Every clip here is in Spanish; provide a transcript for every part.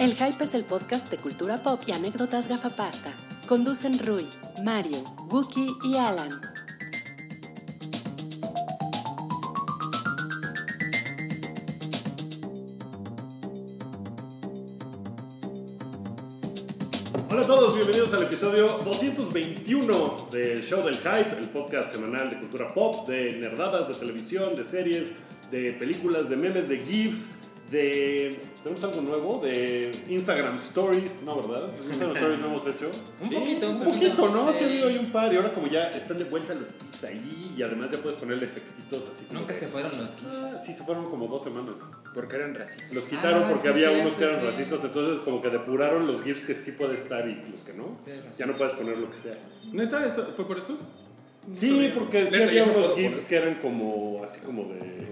El Hype es el podcast de cultura pop y anécdotas gafapasta. Conducen Rui, Mario, Wookie y Alan. Hola a todos, bienvenidos al episodio 221 del Show del Hype, el podcast semanal de cultura pop, de nerdadas, de televisión, de series, de películas, de memes, de GIFs, de... ¿Tenemos algo nuevo? De Instagram Stories, ¿no, verdad? Instagram Stories no hemos hecho. Un poquito, un Un poquito, ¿no? Sí, ha Sí. habido ahí un par y ahora como ya están de vuelta los GIFs ahí y además ya puedes ponerle efectitos así como Nunca que- se fueron los gifs. Ah, sí, se fueron como dos semanas. Porque eran racistas. Los quitaron Ah, porque sí, había cierto, unos que eran sí. racistas, entonces como que depuraron los GIFs que sí puede estar y los que no. Ya no puedes poner lo que sea. ¿Neta? ¿Eso ¿Fue por eso? Sí, porque sí había unos GIFs que eran como así como de.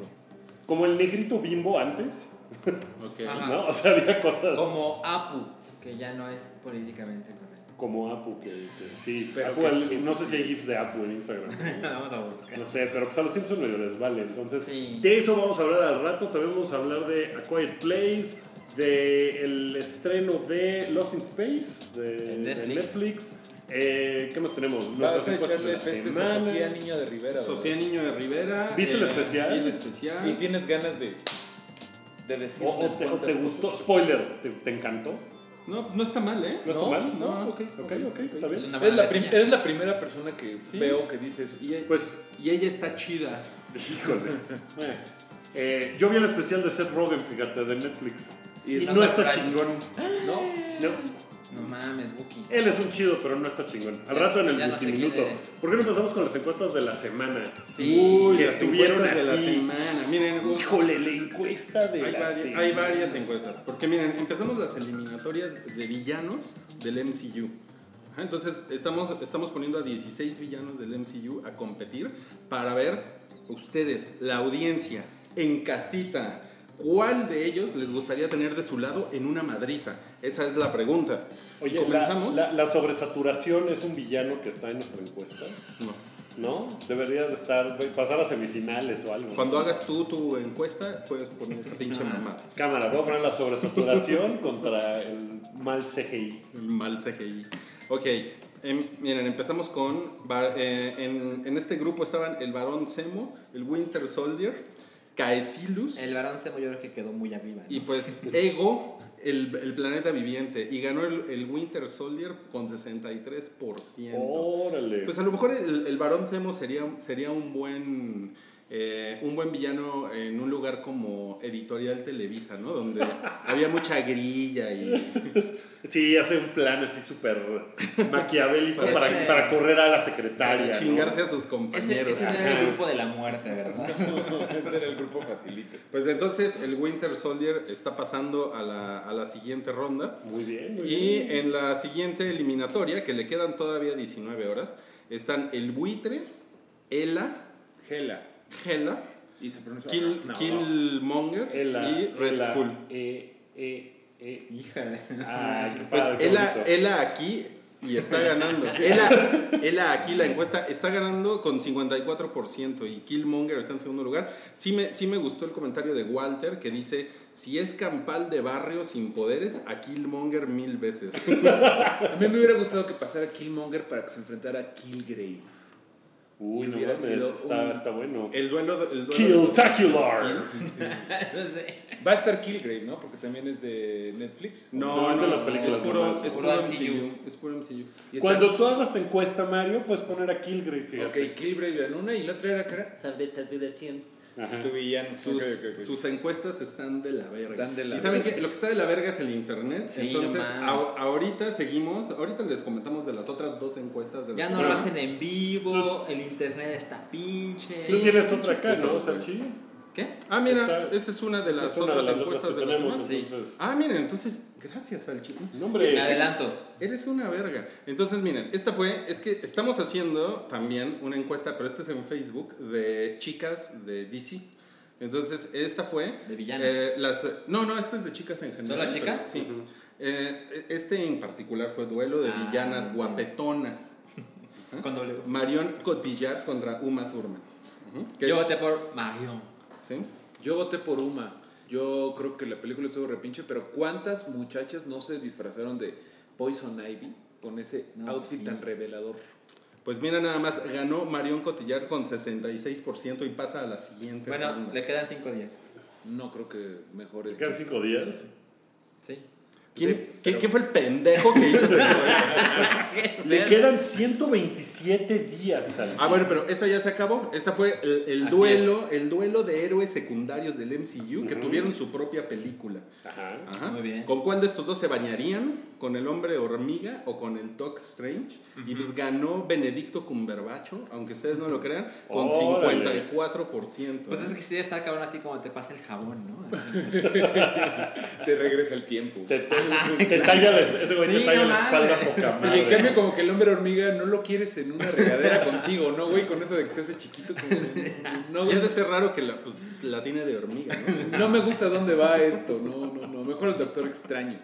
Como el negrito bimbo antes, ¿no? O sea, había cosas como, Como Apu, que ya no es políticamente correcto. Apu, que, que sí. Pero Apu, que el- sí. no sé si hay GIFs de Apu en Instagram. Vamos a buscar. No sé, pero pues a los Simpsons medio les vale. Entonces, Sí. de eso vamos a hablar al rato. También vamos a hablar de A Quiet Place, de el estreno de Lost in Space, de, Netflix. Eh, ¿Qué más tenemos? Nuestras encuestas de la semana. Sofía Niño de Rivera. ¿verdad? Sofía Niño de Rivera. eh, ¿Viste el especial? Vi el Y tienes ganas de, de decir O, te, o te gustó, spoiler, ¿te, te encantó? No, no está mal, ¿eh? ¿No está No, mal? no, No. ok, Ok, ok, está Es bien. una Eres la, eres la primera persona que Sí. veo que dice eso. Y, Pues, y ella está chida. híjole. Eh, yo vi el especial de Seth Rogen, fíjate, de Netflix. Y Y, es no está chingón. ¿No? No, No mames, Buki. él es un chido, pero no está chingón. Al Ya- rato en el no sé multiminuto. eres. ¿Por qué no empezamos con las encuestas de la semana? Sí. Uy, que las estuvieron encuestas de la semana. Miren, Híjole, la encuesta de hay, la vari- semana. hay varias encuestas. Porque miren, empezamos las eliminatorias de villanos del MCU. Ajá, Entonces estamos, estamos poniendo a 16 villanos del MCU a competir para ver ustedes, la audiencia, en casita, ¿cuál de ellos les gustaría tener de su lado en una madriza? Esa es la pregunta. Oye, la, ¿comenzamos? la, la sobresaturación es un villano que está en nuestra encuesta. No. ¿No? Debería de estar, pasar a semifinales o algo. Cuando hagas tú tu encuesta, puedes poner esta pinche mamada. Cámara, voy a poner la sobresaturación contra el mal CGI. El mal CGI. Ok, em, miren, empezamos con. eh, en, en este grupo estaban el Barón Zemo, el Winter Soldier, Caecilus El varón Semo yo creo que quedó muy arriba. ¿no? y pues Ego, el, el planeta viviente. Y ganó el, el Winter Soldier con 63%. Órale. Pues a lo mejor el, el Barón Zemo sería, sería un buen. Eh, un buen villano en un lugar como Editorial Televisa, ¿no? Donde había mucha grilla y. Sí, hace un plan así súper maquiavélico Pues para, ese- para correr a la secretaria. ¿no? chingarse a sus compañeros. ese era el grupo de la muerte, ¿verdad? Ese era el grupo facilito. Pues entonces el Winter Soldier está pasando a la, a la siguiente ronda. Muy bien, muy Y bien. en la siguiente eliminatoria, que le quedan todavía 19 horas, están el buitre, Ela, Gela. Hela, Y se pronuncia. Kill, No. Killmonger y Red Ela, Skull. eh, eh, eh. Híjole. Ay, Pues padre. Ela aquí y está ganando. Ela, Ela aquí la encuesta está ganando con 54% y Killmonger está en segundo lugar. Sí me, sí me gustó el comentario de Walter que dice, si es campal de barrio sin poderes, a Killmonger mil veces. A mí me hubiera gustado que pasara Killmonger para que se enfrentara a Killgrave. Uy, no mames, está, un- está bueno. El duelo, de- el duelo de Killtacular. no sé. Va a estar Killgrave, ¿no? Porque también es de Netflix. No, No, es no, de las películas es puro, nomás. es Puro puro MCU. MCU. Es puro MCU. Y está- Cuando tú hagas tu encuesta, Mario, puedes poner a Killgrave, fíjate. Ok, Killgrave en una y la otra era que era Ajá. tu villano. Sus, encuestas están de la verga. Están de la y saben que lo que está de la verga es el internet. Sí, Entonces, no mames. a- ahorita seguimos. Ahorita les comentamos de las otras dos encuestas de la Ya no lo hacen en vivo, el internet está pinche. Tú tienes otra acá, ¿no. Salchi? ¿Qué? Ah, mira, Está- esa es una de las de otras las encuestas de la semana. Sí. Ah, miren, entonces, gracias al chico. No, hombre. Me adelanto. Eres una verga. Entonces, miren, esta fue, es que estamos haciendo también una encuesta, pero esta es en Facebook, de chicas de DC. Entonces, esta fue... De villanas. eh, las, no, no, esta es de chicas en general. ¿Solo chicas? pero Sí. Eh, este en particular fue duelo de Ah, villanas guapetonas. Con doble. Marion Cotillard contra Uma Thurman. Yo voté por Marion. ¿Sí? Yo voté por Uma. Yo creo que la película estuvo repinche, pero ¿cuántas muchachas no se disfrazaron de Poison Ivy con ese No, outfit sí. tan revelador? Pues mira, nada más ganó Marion Cotillard con 66% y pasa a la siguiente Bueno, ronda. le quedan cinco días. No creo que mejor es. Quedan cinco días. Sí. ¿Quién, Sí, ¿qué, pero- qué fue el pendejo que hizo? Le quedan 127 días al Ah, bueno, pero esta ya se acabó. Esta fue el, duelo, el duelo de héroes secundarios del MCU que tuvieron su propia película. Ajá. Ajá. Muy bien. ¿Con cuál de estos dos se bañarían? ¿Con el hombre hormiga o con el Doc Strange? Y pues ganó Benedicto Cumberbacho, aunque ustedes no lo crean, con Órale. 54%. Pues es que sí debe estar cabrón así como te pasa el jabón, ¿no? Te regresa el tiempo. Te, te- te talla la, ese güey te Sí, talla no la espalda poca Y en madre. cambio, como que el hombre hormiga no lo quieres en una regadera contigo, ¿no, güey? Con eso de que se hace chiquito. Como, no, Y ha de ser raro que la, pues, la tiene de hormiga, ¿no? no me gusta dónde va esto. No, no, no. Mejor el doctor extraño.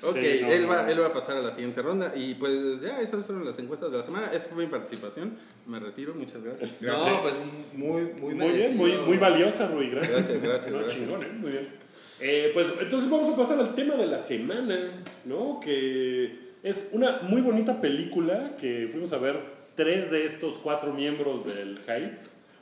Ok, Sí, no, él, no, va, él va a pasar a la siguiente ronda. Y pues ya, esas fueron las encuestas de la semana. Esa fue mi participación. Me retiro, muchas gracias. No, pues muy, muy Muy bien, muy, muy valiosa, Rui. Gracias. Gracias, gracias, No, gracias. chingón, ¿eh? Muy bien. Eh, pues entonces vamos a pasar al tema de la semana, ¿no? Que es una muy bonita película que fuimos a ver tres de estos cuatro miembros del Hype.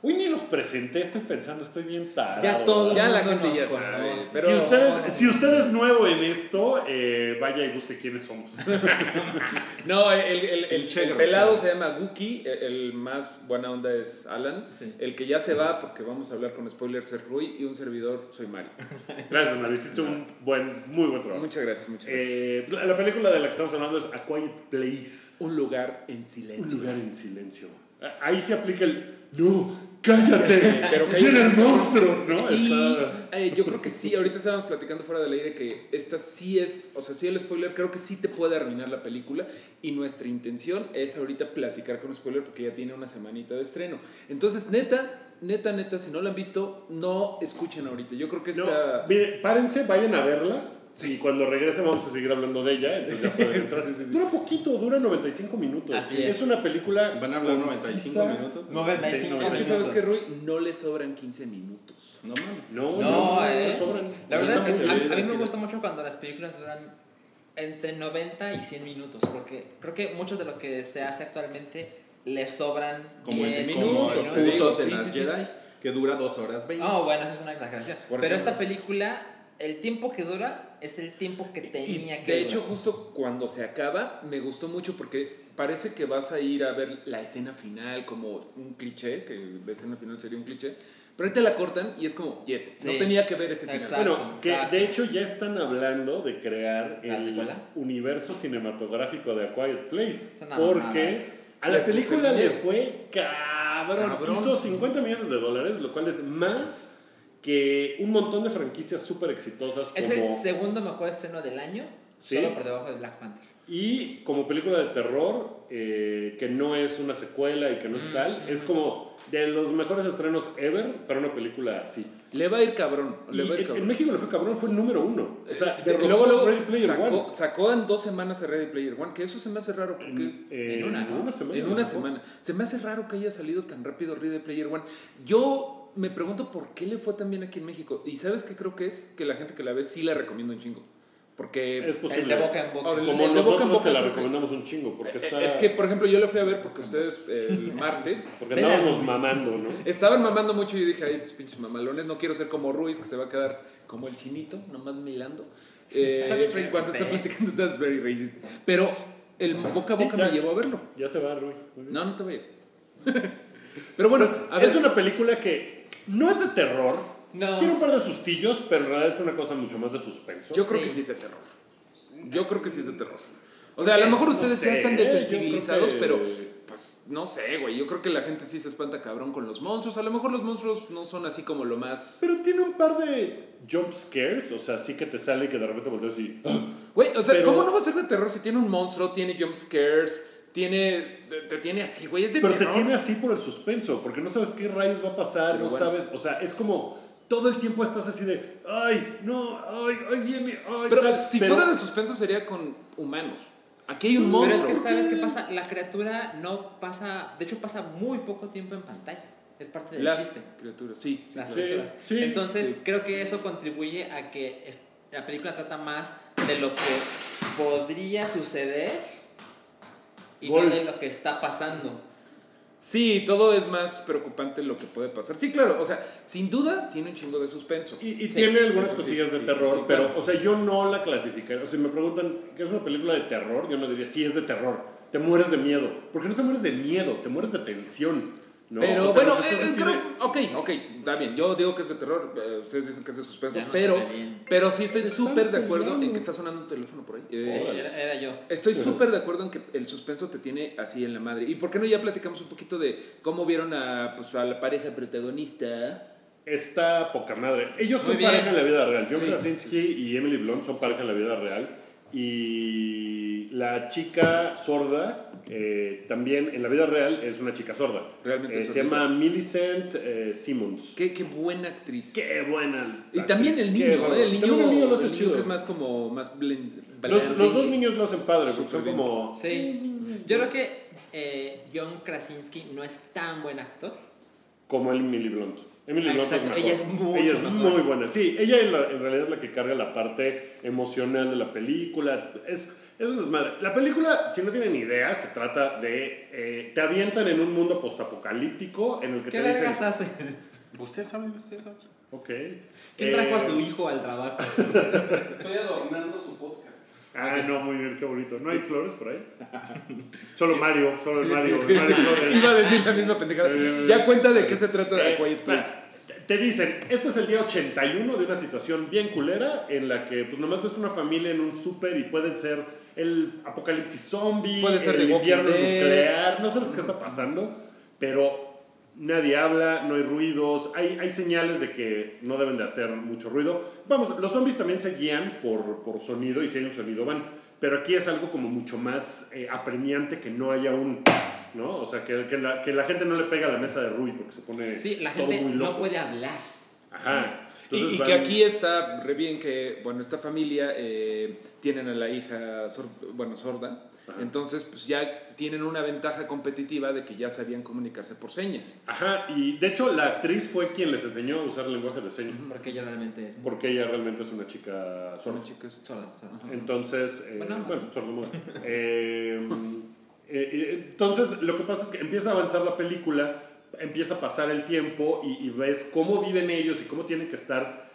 Uy, ni los presenté, estoy pensando, estoy bien tarado. Ya todo Ya la gente ya sabe, conoce. pero- si, usted es, si usted es nuevo en esto, eh, vaya y busque quiénes somos. No, el, el, el, pelado se llama Guki, el, el más buena onda es Alan, Sí. el que ya se va porque vamos a hablar con spoilers es Rui y un servidor soy Mario. Gracias, Mario. Hiciste un buen, muy buen trabajo. Muchas gracias, muchas gracias. Eh, la la película de la que estamos hablando es A Quiet Place. un lugar en silencio. Un lugar en silencio. Ah, Ahí se aplica el no, cállate, Pero vienen monstruos, ¿no? Y Está- eh, yo creo que sí, ahorita estábamos platicando fuera del aire que esta sí es, o sea, sí el spoiler creo que sí te puede arruinar la película y nuestra intención es ahorita platicar con spoiler porque ya tiene una semanita de estreno. Entonces, neta, neta, neta, si no la han visto, no escuchen ahorita. Yo creo que No, esta... mire, párense, vayan a verla. Y cuando regrese vamos a seguir hablando de ella. Entonces ya entrar. Dura poquito, dura 95 minutos. Así es. una película. Van a hablar 95 concisa. minutos. 95 Es que Sí, sabes que Rui no le sobran 15 minutos. No mames. No, no, No, no, eh. no sobran. La verdad es que a, a mí me es. gusta mucho cuando las películas duran entre 90 y 100 minutos, porque creo que muchos de lo que se hace actualmente le sobran Como 10 ese minutos, como el puto de sí, las sí, sí. Jedi, que dura 2 horas 20. Oh, bueno, eso es una exageración. Pero esta película, el tiempo que dura es el tiempo que Y tenía que de durar. hecho, justo cuando se acaba, me gustó mucho porque parece que vas a ir a ver la escena final como un cliché, que la escena final sería un cliché, pero ahí te la cortan y es como, yes, no tenía que ver ese final. Exacto. Bueno, que exacto. de hecho ya están hablando de crear ¿La el secuela? universo cinematográfico de A Quiet Place. Porque a la película le fue cabrón. Cabrón. Hizo 50 millones de dólares, lo cual es más que un montón de franquicias súper exitosas Es como... el segundo mejor estreno del año, Sí. solo por debajo de Black Panther. Y como película de terror, eh, que no es una secuela y que no es tal, es como de los mejores estrenos ever para una película así. Le va a ir cabrón, le va a ir en, en cabrón. México le fue cabrón, fue el número uno. O sea, Eh, derrotó luego, luego Ready Player sacó, One. sacó en dos semanas a Ready Player One, que eso se me hace raro porque... Eh, en una, ¿no? semana. En una sacó. semana. Se me hace raro que haya salido tan rápido Ready Player One. Yo me pregunto por qué le fue tan bien aquí en México. Y ¿sabes qué creo que es? Que la gente que la ve sí la recomienda un chingo. Porque... Es El posible. de boca en boca. Como el de boca en nosotros boca que la recomendamos un chingo, porque Eh, está... Es que, por ejemplo, yo la fui a ver porque ustedes eh, el martes Porque andábamos mamando, ¿no? estaban mamando mucho y yo dije, ay, estos pinches mamalones, no quiero ser como Ruiz, que se va a quedar como el chinito, nomás milando. Eh, racist, está eh. platicando, that's very racist. Pero el boca a Sí, boca ya. me llevó a verlo. Ya se va, Rui. Muy bien. No, no te vayas. Pero bueno, Pues, a ver, es una película que no es de terror. No. Tiene un par de sustillos, pero en realidad es una cosa mucho más de suspenso. yo creo Sí. que sí es de terror. Yo creo que sí es de terror. O sea, a lo mejor ustedes No ya sé, están yo desensibilizados, que- pero pues no sé, güey. Yo creo que la gente sí se espanta cabrón con los monstruos. A lo mejor los monstruos no son así como lo más. Pero tiene un par de jump scares, o sea, sí que te sale y que de repente volteas y... Güey, o sea, Pero- ¿cómo no va a ser de terror si tiene un monstruo, tiene jump scares, tiene. Te, te tiene así, güey? Es de Pero te terror. tiene así por el suspenso, porque no sabes qué rayos va a pasar, Pero no bueno. sabes, o sea, es como todo el tiempo estás así de, ay, no, ay, ay, viene, ay, Pero tal", si pero- fuera de suspenso sería con humanos. Aquí hay un Pero es monstruo. que, ¿sabes qué pasa? La criatura no pasa, de hecho pasa muy poco tiempo en pantalla. Es parte del Las chiste. criaturas, sí. sí, Las claro. criaturas. sí, Entonces, sí. creo que eso contribuye a que la película trata más de lo que podría suceder y Gol. no de lo que está pasando. Sí, todo es más preocupante lo que puede pasar. Sí, claro, o sea, sin duda tiene un chingo de suspenso. Y, y Sí. tiene algunas Eso sí, cosillas de sí, terror, sí, sí, pero, claro. o sea, yo no la clasificaría. O sea, si me preguntan qué es una película de terror, yo no diría, sí es de terror. Te mueres de miedo. Porque no te mueres de miedo, te mueres de tensión. ¿No? Pero O sea, bueno, eh, creo- de- ok, ok, está bien. Yo digo que es de terror, eh, ustedes dicen que es de suspenso, no pero, pero sí estoy súper de acuerdo en que está sonando un teléfono por ahí. Sí, Eh, era, era yo. Estoy Sí. súper de acuerdo en que el suspenso te tiene así en la madre. ¿Y por qué no ya platicamos un poquito de cómo vieron a, pues, a la pareja protagonista? Está poca madre. Ellos Muy son bien. pareja en la vida real. John Sí. Krasinski y Emily Blunt son pareja en la vida real. Y la chica sorda eh, también en la vida real es una chica sorda. Realmente Eh, se llama Millicent eh, Simmons. Qué, qué buena actriz. Qué buena. y también el niño, bárbaro. ¿eh? el niño, También el niño lo hace el niño que es más como más blend, Los, los dos niños lo hacen padre porque son bien. como. Sí. Yo creo que eh, John Krasinski no es tan buen actor. Como Emily Blunt. Emily Blunt es mejor. ella es mucho Ella es mejor. muy buena. Sí, ella en, la- en realidad es la que carga la parte emocional de la película. Es, es una desmadre. La película, si no tienen idea, se trata de. eh, te avientan en un mundo postapocalíptico en el que ¿Qué te dicen. vergas hace? Usted sabe, usted sabe. Ok. ¿Quién Eh, trajo a su hijo al trabajo? Estoy adornando su podcast. Ah, no, muy bien, qué bonito. ¿No hay flores por ahí? Solo Mario, solo el Mario. el Mario Flores. Iba a decir la misma pendejada. Ya cuenta de qué se trata de Eh, Quiet Place. Te dicen, este es el día 81 de una situación bien culera en la que pues nomás ves una familia en un súper y puede ser el apocalipsis zombie, Puede ser el invierno nuclear, no sabes qué está pasando, pero nadie habla, no hay ruidos, hay, hay señales de que no deben de hacer mucho ruido. Vamos, los zombies también se guían por, por sonido y si hay un sonido van, pero aquí es algo como mucho más eh, apremiante que no haya un... ¿No? O sea, que, que, la, que la gente no le pega a la mesa de Rui porque se pone Sí, la todo gente muy loco. no puede hablar. Ajá. Y, Entonces y van- que aquí está re bien que, bueno, esta familia eh, tienen a la hija, sor- bueno, sorda. Entonces, pues ya tienen una ventaja competitiva de que ya sabían comunicarse por señas. Ajá, y de hecho la actriz fue quien les enseñó a usar el lenguaje de señas. Porque ella realmente es Porque ella realmente es una chica sorda. Son chicas. sorda. sorda. Entonces, eh, Bueno, bueno, sordomuda. Eh, eh, eh, entonces, lo que pasa es que empieza a avanzar la película, empieza a pasar el tiempo y, y ves cómo viven ellos y cómo tienen que estar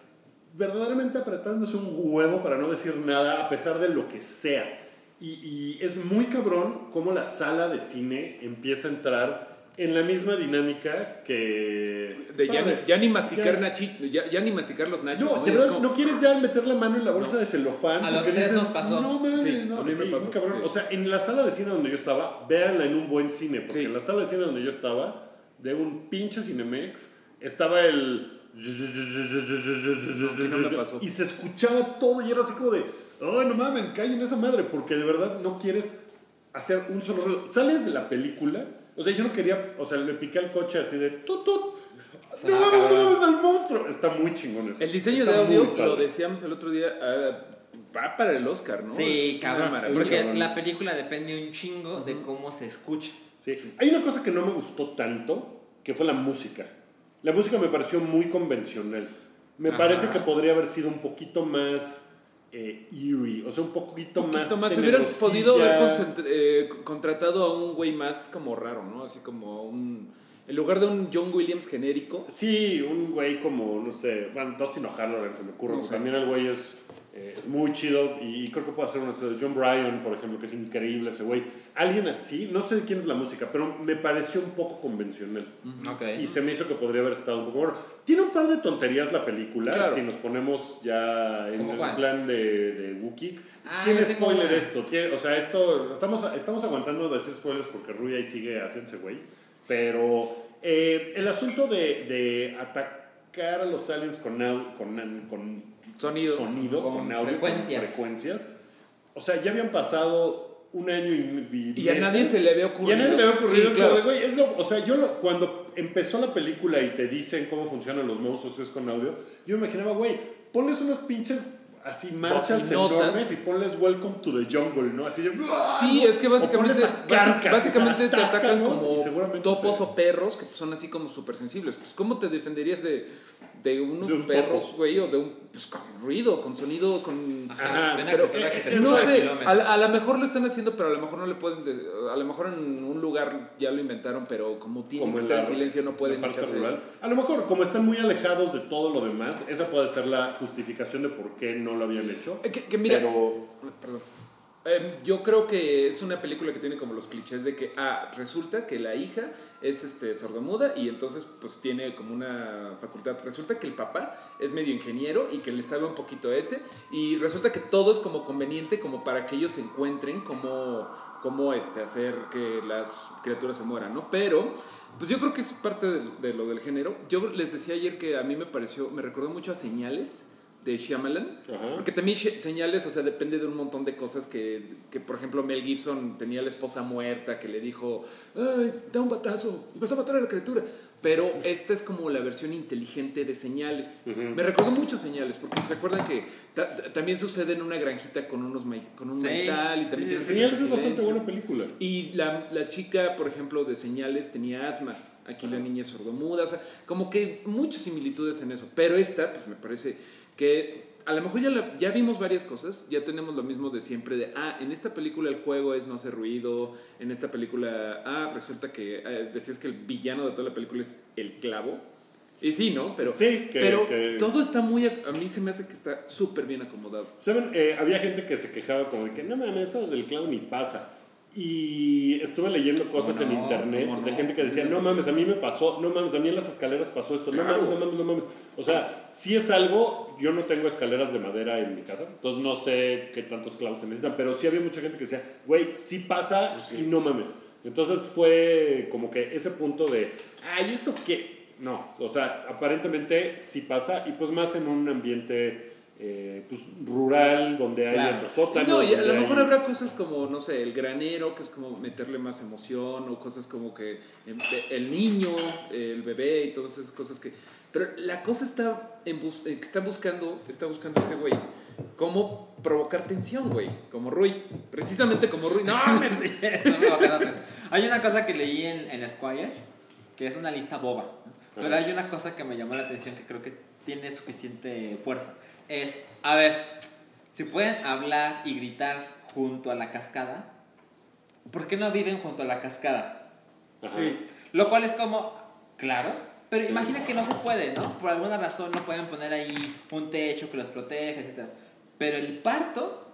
verdaderamente apretándose un huevo para no decir nada a pesar de lo que sea. Y, y es muy cabrón cómo la sala de cine empieza a entrar en la misma dinámica que... De ya, ni- ya ni masticar ya- nachi- ya, ya ni masticar los nachos. no, de Es verdad, como- no quieres ya meter la mano en la bolsa de celofán. A los tres nos pasó. No mames, Sí, no, a mí me sí, pasó, cabrón. sí. O sea, en la sala de cine donde yo estaba, véanla en un buen cine, porque Sí. en la sala de cine donde yo estaba, de un pinche Cinemex, estaba el. no me pasó. Y se escuchaba todo y era así como de. Ay, no mames, callen esa madre, porque de verdad no quieres hacer un solo ruido. Sales de la película, o sea, yo no quería, o sea, me piqué al coche así de. Tut, tut. No mames, no mames al monstruo. Está muy chingón eso. El diseño Está de audio, lo decíamos el otro día, ah, va para el Oscar, ¿no? Sí, Es cabrón. Porque la película depende un chingo de cómo se escucha. Sí. Hay una cosa que no me gustó tanto, que fue la música. La música me pareció muy convencional. Me Ajá. parece que podría haber sido un poquito más eh, eerie, o sea, un poquito, poquito más. más. Se hubieran podido haber eh, contratado a un güey más como raro, ¿no? Así como un. En lugar de un John Williams genérico. Sí, un güey como, no sé, bueno, Dustin O'Halloran se me ocurre. No porque sé. También el güey es, eh, es muy chido y creo que puede hacer una de John Bryan, por ejemplo, que es increíble ese güey. Alguien así, no sé quién es la música, pero me pareció un poco convencional. Ok. Y se me hizo que podría haber estado un poco mejor. Tiene un par de tonterías la película, Claro. si nos ponemos ya en ¿Cómo el cuál? plan de, de Wookiee. Ah, ¿Quién yo tengo spoiler una. esto? Tiene- o sea, esto estamos, estamos aguantando de decir spoilers porque Rui ahí sigue haciéndose güey. Pero eh, el asunto de, de atacar a los aliens con, au- con, con Sonido. sonido, Con con, audio, frecuencias. con frecuencias. O sea, ya habían pasado un año y, Y a nadie se le había Y a ocurrido. nadie se le había ocurrido. Sí, claro. güey, es lo- o sea, yo lo- cuando empezó la película y te dicen cómo funcionan los monstruos es con audio, yo imaginaba, güey, ponles unos pinches así marchas enormes y ponles Welcome to the Jungle, ¿no? Así de. Sí, es que básicamente, básicamente te atacan como topos se- o perros que pues, son así como súper sensibles. Pues, ¿Cómo te defenderías de, de unos De un perros, güey? O de un. Pues con ruido, con sonido, con. Ajá, una pero, que eh, te No sé, a, a lo mejor lo están haciendo, pero a lo mejor no le pueden. de- a lo mejor en un lugar ya lo inventaron, pero como tienen como que estar en silencio, no en pueden la parte echarse- rural. A lo mejor, como están muy alejados de todo lo demás, esa puede ser la justificación de por qué no lo habían hecho. Eh, Que, que mira, Pero Perdón. Em, yo creo que es una película que tiene como los clichés de que, ah, resulta que la hija es este, sordomuda y entonces pues tiene como una facultad. Resulta que el papá es medio ingeniero y que le sabe un poquito ese y resulta que todo es como conveniente como para que ellos encuentren cómo, cómo este, hacer que las criaturas se mueran, ¿no? Pero... Pues yo creo que es parte de, de lo del género. Yo les decía ayer que a mí me pareció, me recordó mucho a Señales de Shyamalan. Ajá. Porque también señales, o sea, depende de un montón de cosas que, que, por ejemplo, Mel Gibson tenía a la esposa muerta que le dijo, ay, da un batazo y vas a matar a la criatura. Pero esta es como la versión inteligente de señales. Me recordó mucho señales, porque se acuerdan que ta- ta- también sucede en una granjita con, unos maíz- con un Sí, maizal y también sí, Señales es bastante buena película. Y la, la chica, por ejemplo, de señales tenía asma. Aquí la niña es sordomuda. O sea, como que muchas similitudes en eso. Pero esta, pues me parece que a lo mejor ya, la- ya vimos varias cosas. Ya tenemos lo mismo de siempre. De, ah, en esta película el juego es no hacer ruido. En esta película, ah, resulta que eh, decías que el villano de toda la película es el clavo. Y sí, ¿no? Pero, Sí, que- pero que- todo está muy... A mí se me hace que está súper bien acomodado. ¿Saben? Eh, había gente que se quejaba como de que no mames, eso del clown ni pasa. Y estuve leyendo cosas ¿Cómo en internet ¿Cómo de gente que decía, no mames, a mí me pasó, no mames, a mí en las escaleras pasó esto, no mames, no mames, no mames. O sea, si es algo, yo no tengo escaleras de madera en mi casa, entonces no sé qué tantos clowns se necesitan, pero sí había mucha gente que decía, güey, sí pasa y no mames. Entonces fue como que ese punto de, ay, ¿eso qué? No, o sea, aparentemente sí pasa y pues más en un ambiente eh, pues, rural donde hay Claro. esos sótanos. No, y a lo mejor hay- habrá cosas como, no sé, el granero, que es como meterle más emoción, o cosas como que em, el niño, el bebé y todas esas cosas que... Pero la cosa está, en bus- eh, está buscando, está buscando este güey, cómo provocar tensión, güey, como Rui, precisamente como Rui. No, me- No, no, espérate. Hay una cosa que leí en, en Squire, que es una lista boba. ¿no? Pero hay una cosa que me llamó la atención que creo que tiene suficiente fuerza. Es, a ver, si pueden hablar y gritar junto a la cascada, ¿por qué no viven junto a la cascada? Sí. Lo cual es como, claro, pero imagina que no se puede, ¿no? Por alguna razón no pueden poner ahí un techo que los proteja, etc. Pero el parto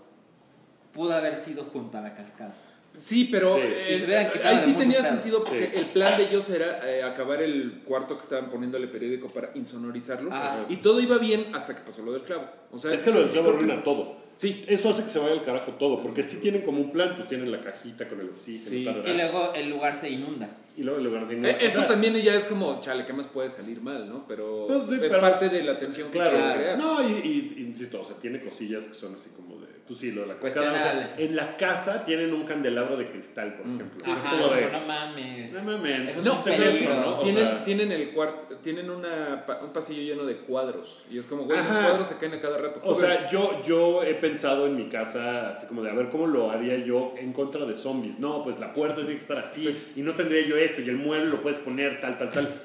pudo haber sido junto a la cascada. Sí, pero Sí. eh, Y se ahí sí tenía pedos. sentido porque Sí. el plan de ellos era eh, acabar el cuarto que estaban poniéndole periódico para insonorizarlo Ajá. y todo iba bien hasta que pasó lo del clavo. O sea, Es que lo del clavo que- arruina todo. Sí. Eso hace que se vaya al carajo todo, porque si tienen como un plan, pues tienen la cajita con el oxígeno, Sí. tarara, Y luego el lugar se inunda. y luego en lugar de Eh, Eso también ya es como, chale, ¿qué más puede salir mal, no? Pero Pues sí, es pero- parte de la tensión que Claro, quieren crear. no, y, y- insisto, o sea, tiene cosillas que son así como pues sí, lo de la cascada. O sea, Cuestionables. en la casa tienen un candelabro de cristal, por ejemplo. Es Ajá, como de, no mames. no mames, Eso es No, teléfono, ¿no? O tienen, sea, tienen el cuarto, tienen una, un pasillo lleno de cuadros. Y es como, güey, los cuadros se caen a cada rato. O sea, yo, yo he pensado en mi casa así como de a ver cómo lo haría yo en contra de zombies. No, pues la puerta tiene que estar así y no tendría yo esto y el mueble lo puedes poner tal, tal, tal.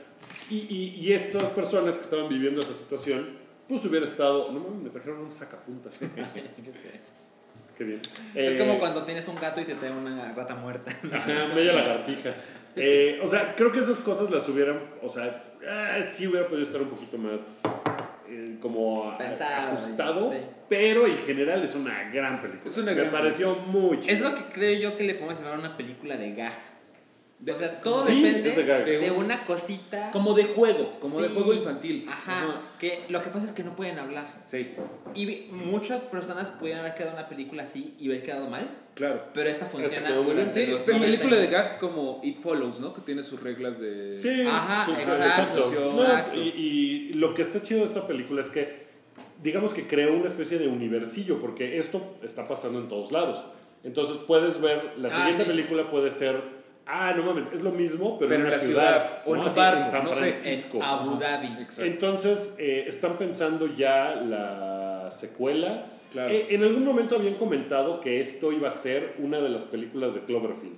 Y, y, y estas personas que estaban viviendo esa situación, pues hubiera estado, no mames, me trajeron un sacapuntas. Qué bien. Es Eh, como cuando tienes un gato y te trae una rata muerta. Ajá, media lagartija. Eh, o sea, creo que esas cosas las hubieran, o sea, ah, sí hubiera podido estar un poquito más eh, como Pensado, ajustado, sí. pero en general es una gran película. Es una Me pareció muy Es lo que creo yo que le podemos llamar una película de gag. O sea, todo Sí, depende de de una cosita. como de juego, como de Sí. juego infantil. Ajá. Que lo que pasa es que no pueden hablar. Sí, Y vi- muchas personas pudieran haber quedado una película así y haber quedado mal. claro. Pero esta funciona Sí, los pe- 90 película de gag como It Follows, ¿no? Que tiene sus reglas de... Sí, Ajá, súper, exacto, No, exacto. y, y lo que está chido de esta película es que, digamos que creó una especie de universillo, porque esto está pasando en todos lados. Entonces puedes ver, la Ah, siguiente sí. película puede ser, ah, no mames, es lo mismo, pero, Pero en una la ciudad, ciudad, o en un barco, en San no sé, en Francisco. Abu Dhabi. Exacto. Entonces, eh, están pensando ya la, la secuela. Claro. Eh, en algún momento habían comentado que esto iba a ser una de las películas de Cloverfield.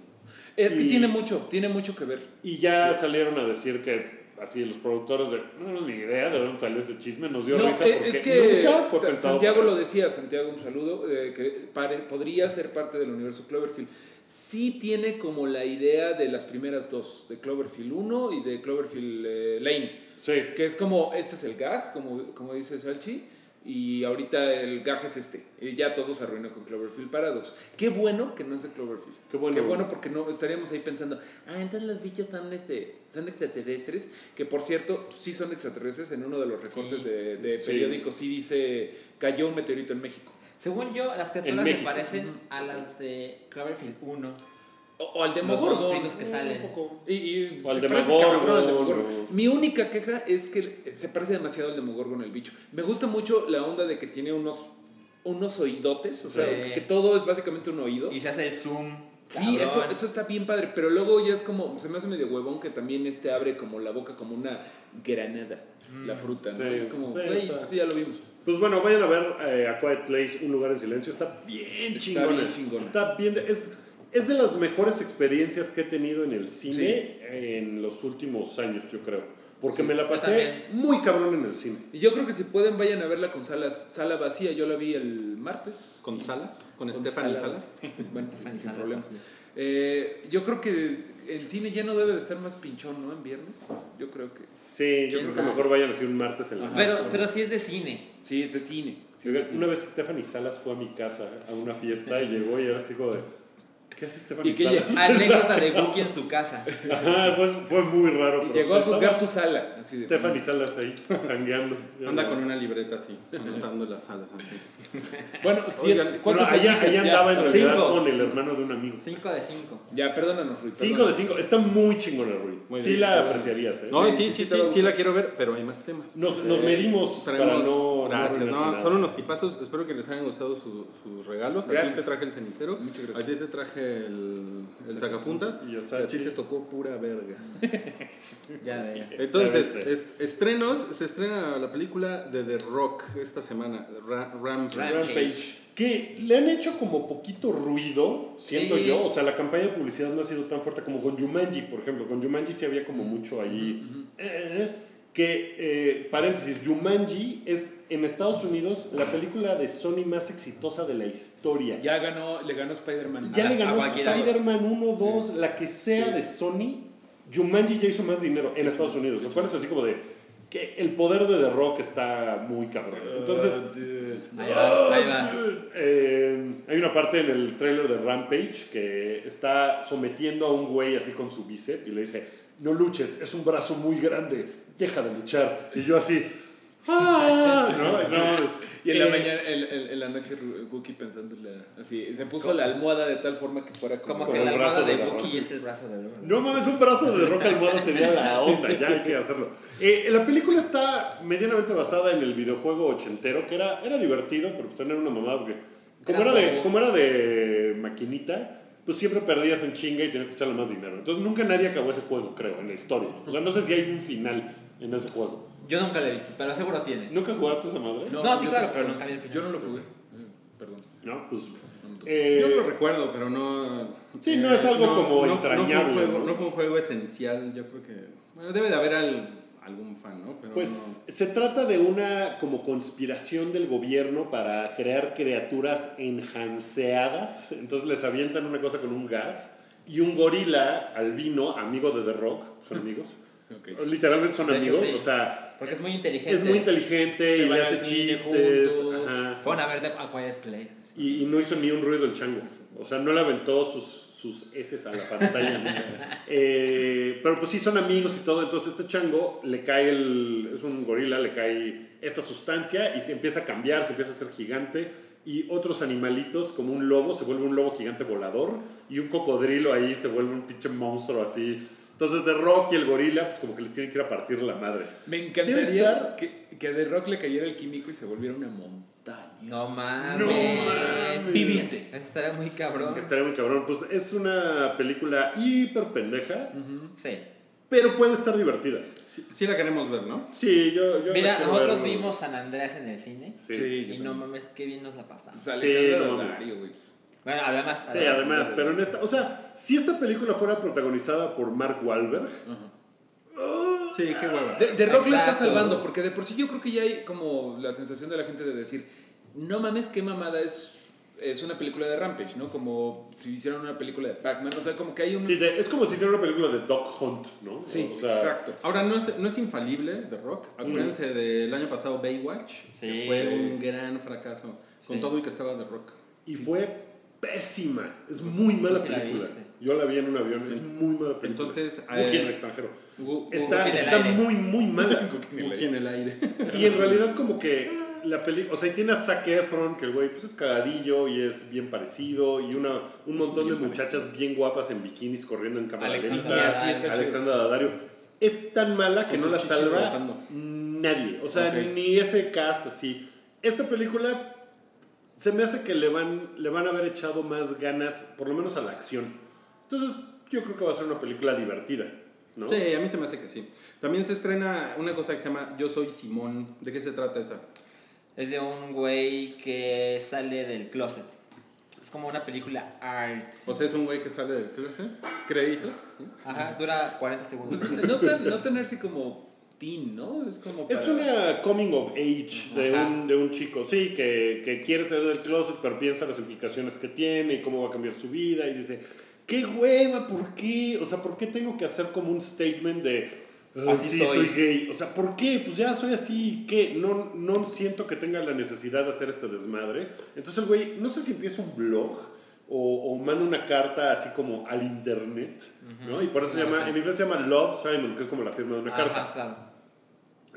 Es que Y- tiene mucho, tiene mucho que ver. Y ya salieron a decir que así los productores de no tenemos ni idea de dónde salió ese chisme, nos dio No, risa eh, porque es que nunca fue pensado Santiago lo decía, Santiago, un saludo, eh, que pare- podría ser parte del universo Cloverfield. Sí tiene como la idea de las primeras dos, de Cloverfield 1 y de Cloverfield eh, Lane, Sí. que es como, este es el gag, como, como dice Salchi, y ahorita el gag es este. Y ya todo se arruinó con Cloverfield Paradox. Qué bueno que no es de Cloverfield. Qué bueno. porque no estaríamos ahí pensando, ah, entonces los bichos son, este, son extraterrestres, que por cierto, sí son extraterrestres, en uno de los recortes Sí. de, de Sí. periódicos sí dice, cayó un meteorito en México. Según yo, las criaturas se parecen a las de Cloverfield 1. O, o al Los Demogorgon. que salen. Y, y O al se parece Demogorgon, Mi única queja es que se parece demasiado al Demogorgon el bicho. Me gusta mucho la onda de que tiene unos, unos oídotes, o sea, Sí. que todo es básicamente un oído. Y se hace el zoom. Sí, eso, eso está bien padre, pero luego ya es como, se me hace medio huevón que también este abre como la boca como una granada, la fruta, ¿no? sí, es como, sí, sí, ya lo vimos. Pues bueno, vayan a ver eh, A Quiet Place, Un Lugar en Silencio. Está bien Está chingona. bien chingona. Está bien. de- es, es de las mejores experiencias que he tenido en el cine en los últimos años, yo creo. Porque me la pasé muy cabrón en el cine. Y yo creo que si pueden vayan a verla con salas, sala vacía, yo la vi el martes. ¿Con Salas? ¿Con, Con Stephanie Salas. Salas? Bueno, Salas, problema. Eh, yo creo que el cine ya no debe de estar más pinchón, ¿no? En viernes. Yo creo que Sí, yo ¿Quién creo que mejor vayan así un martes en la Ajá. Pero, pero sí es de cine. sí, es de cine. Sí, Oigan, es de cine. Una vez Stephanie Salas fue a mi casa a una fiesta y llegó y era así como de. ¿Qué hace Stephanie Y que Salas? Anécdota de Wookiee en su casa. Ajá, fue, fue muy raro. Y pero llegó a juzgar estaba tu sala. Así de, Stephanie Salas ahí, jangueando. Anda con una libreta así, anotando las salas. Bueno, sí, Oigan, Bueno, ¿cuántas allá, andaba en realidad Cinco. con el hermano de un amigo. 5 de 5. Ya, perdónanos, Rui. 5 de. 5. Está muy chingona, Rui. Muy sí bien. la apreciarías, ¿eh? No, Sí, sí, sí, sí, la quiero ver, pero hay más temas. Nos, nos medimos para Traemos- no. gracias, no, no, arruinar son unos tipazos. Espero que les hayan gustado su- sus regalos. A ti Gracias. te traje el cenicero. Muchas A gracias. ti te traje el, el sacapuntas. Y a ti te tocó pura verga. Ya veía. Entonces, Ya viste. Est- estrenos. Se estrena la película de The Rock esta semana. Ra- Rampage. Rampage. Rampage. Que le han hecho como poquito ruido, siento Sí. yo. O sea, la campaña de publicidad no ha sido tan fuerte como con Jumanji, por ejemplo. Con Jumanji sí había como mucho ahí. eh, que, eh, paréntesis, Jumanji es en Estados Unidos la película de Sony más exitosa de la historia. Ya ganó, le ganó Spider-Man. Ya le ganó. Spider-Man 1, 2, la que sea de Sony. Jumanji ya hizo más dinero en Estados Unidos, lo cual es así como de que el poder de The Rock está muy cabrón. Entonces, Ahí vas, ahí vas. eh, hay una parte en el trailer de Rampage que está sometiendo a un güey así con su bíceps y le dice, no luches, es un brazo muy grande, deja de luchar. Y yo así, ¡ah! ¿no? No, Y en la mañana, en, en- en la noche, Wookie pensándole así, se puso la almohada de tal forma que fuera como, Como que el la brazo almohada de de roca. es el brazo de Logan. No mames, un brazo de roca almohada sería la onda, ya hay que hacerlo. Eh, la película está medianamente basada en el videojuego ochentero, que era, era divertido, pero pues tener una mamada, porque como Era era, de, como- como era de maquinita, pues siempre perdías en chinga y tienes que echarle más dinero. Entonces nunca nadie acabó ese juego, creo, en la historia. O sea, no sé si hay un final en ese juego. Yo nunca lo he visto, pero seguro tiene. ¿Nunca jugaste esa madre? No, sí, yo claro, pero nunca vi el final. Yo no lo jugué. Eh, Perdón. No, pues... Yo eh, lo recuerdo, pero no. eh, Sí, no es algo como no, entrañable, No fue, un juego, ¿no? no fue un juego esencial, yo creo que. Bueno, debe de haber al- algún fan, ¿no? Pero Pues se trata de una como conspiración del gobierno para crear criaturas enhanceadas. Entonces les avientan una cosa con un gas y un gorila albino, amigo de The Rock, son amigos. Ok. Literalmente son De hecho, amigos, sí. o sea, Porque es muy inteligente. es muy inteligente Se y le hace chistes. ajá. Fueron a ver The A Quiet Place. Y, y no hizo ni un ruido el chango. O sea, no le aventó sus, sus heces a la pantalla. Eh, pero pues sí, son amigos y todo. Entonces este chango le cae el... Es un gorila, le cae esta sustancia y se empieza a cambiar, se empieza a hacer gigante. Y otros animalitos, como un lobo, se vuelve un lobo gigante volador. Y un cocodrilo ahí se vuelve un pinche monstruo así. Entonces de Rock y el gorila, pues como que les tienen que ir a partir la madre. Me encantaría estar- que, que The Rock le cayera el químico y se volviera una montaña. No mames. No mames. Viviente. Eso estaría muy cabrón. Estaría muy cabrón. Pues es una película hiper pendeja. Sí. pero puede estar divertida. Sí, sí la queremos ver, ¿no? Sí, yo... yo Mira, nosotros vimos San Andreas en el cine. Sí. Sí. Y no mames, qué bien nos la pasamos. O sea, Sí, Alexandra no. Bueno, además. Sí, además, pero en esta... O sea, si esta película fuera protagonizada por Mark Wahlberg... Sí, qué hueva. De, de Rock la está salvando, porque de por sí yo creo que ya hay como la sensación de la gente de decir, no mames, qué mamada es, es una película de Rampage, ¿no? Como si hicieran una película de Pac-Man, o sea, como que hay un... Sí, de- es como si hiciera una película de Doc Hunt, ¿no? Sí, O sea, exacto. Ahora, no es, no es infalible The Rock. Acuérdense del año pasado Baywatch, Sí. que fue un gran fracaso. Con Sí. todo el que estaba The Rock. Y fue pésima. Es muy mala la película. viste. Yo la vi en un avión, es muy mala película. Entonces, Wookiee eh, en el extranjero. Está, está muy, muy mala. Wookiee en el aire. y en realidad como que la película, o sea, y tiene a Zac Efron, que el güey pues es cagadillo y es bien parecido, y una, un montón de muchachas bien guapas en bikinis corriendo en cámara Alexandra lenta. Está Alexandra Daddario. Es tan mala que Con no la salva nadie. O sea, Ok. ni ese cast así. Esta película se me hace que le van, le van a haber echado más ganas, por lo menos a la acción. Entonces, yo creo que va a ser una película divertida, ¿no? Sí, a mí se me hace que sí. También se estrena una cosa que se llama Yo Soy Simón. ¿De qué se trata esa? Es de un güey que sale del closet. Es como una película art. O sea, es un güey que sale del closet. Créditos. Ajá, dura 40 segundos. Pues, no, no tener así como teen, ¿no? Es como Es una coming of age de un, de un chico, sí, que, que quiere salir del closet, pero piensa las implicaciones que tiene y cómo va a cambiar su vida y dice, qué hueva, ¿por qué? O sea, ¿por qué tengo que hacer como un statement de, "Ah, Así sí, soy". soy gay? O sea, ¿por qué? Pues ya soy así, ¿qué? No, no siento que tenga la necesidad de hacer este desmadre. Entonces el güey, no sé si empieza un blog o, o manda una carta así como al internet, ¿no? Y por eso se Claro, llama, sí. en inglés se llama Love Simon, que es como la firma de una carta. Ajá, claro.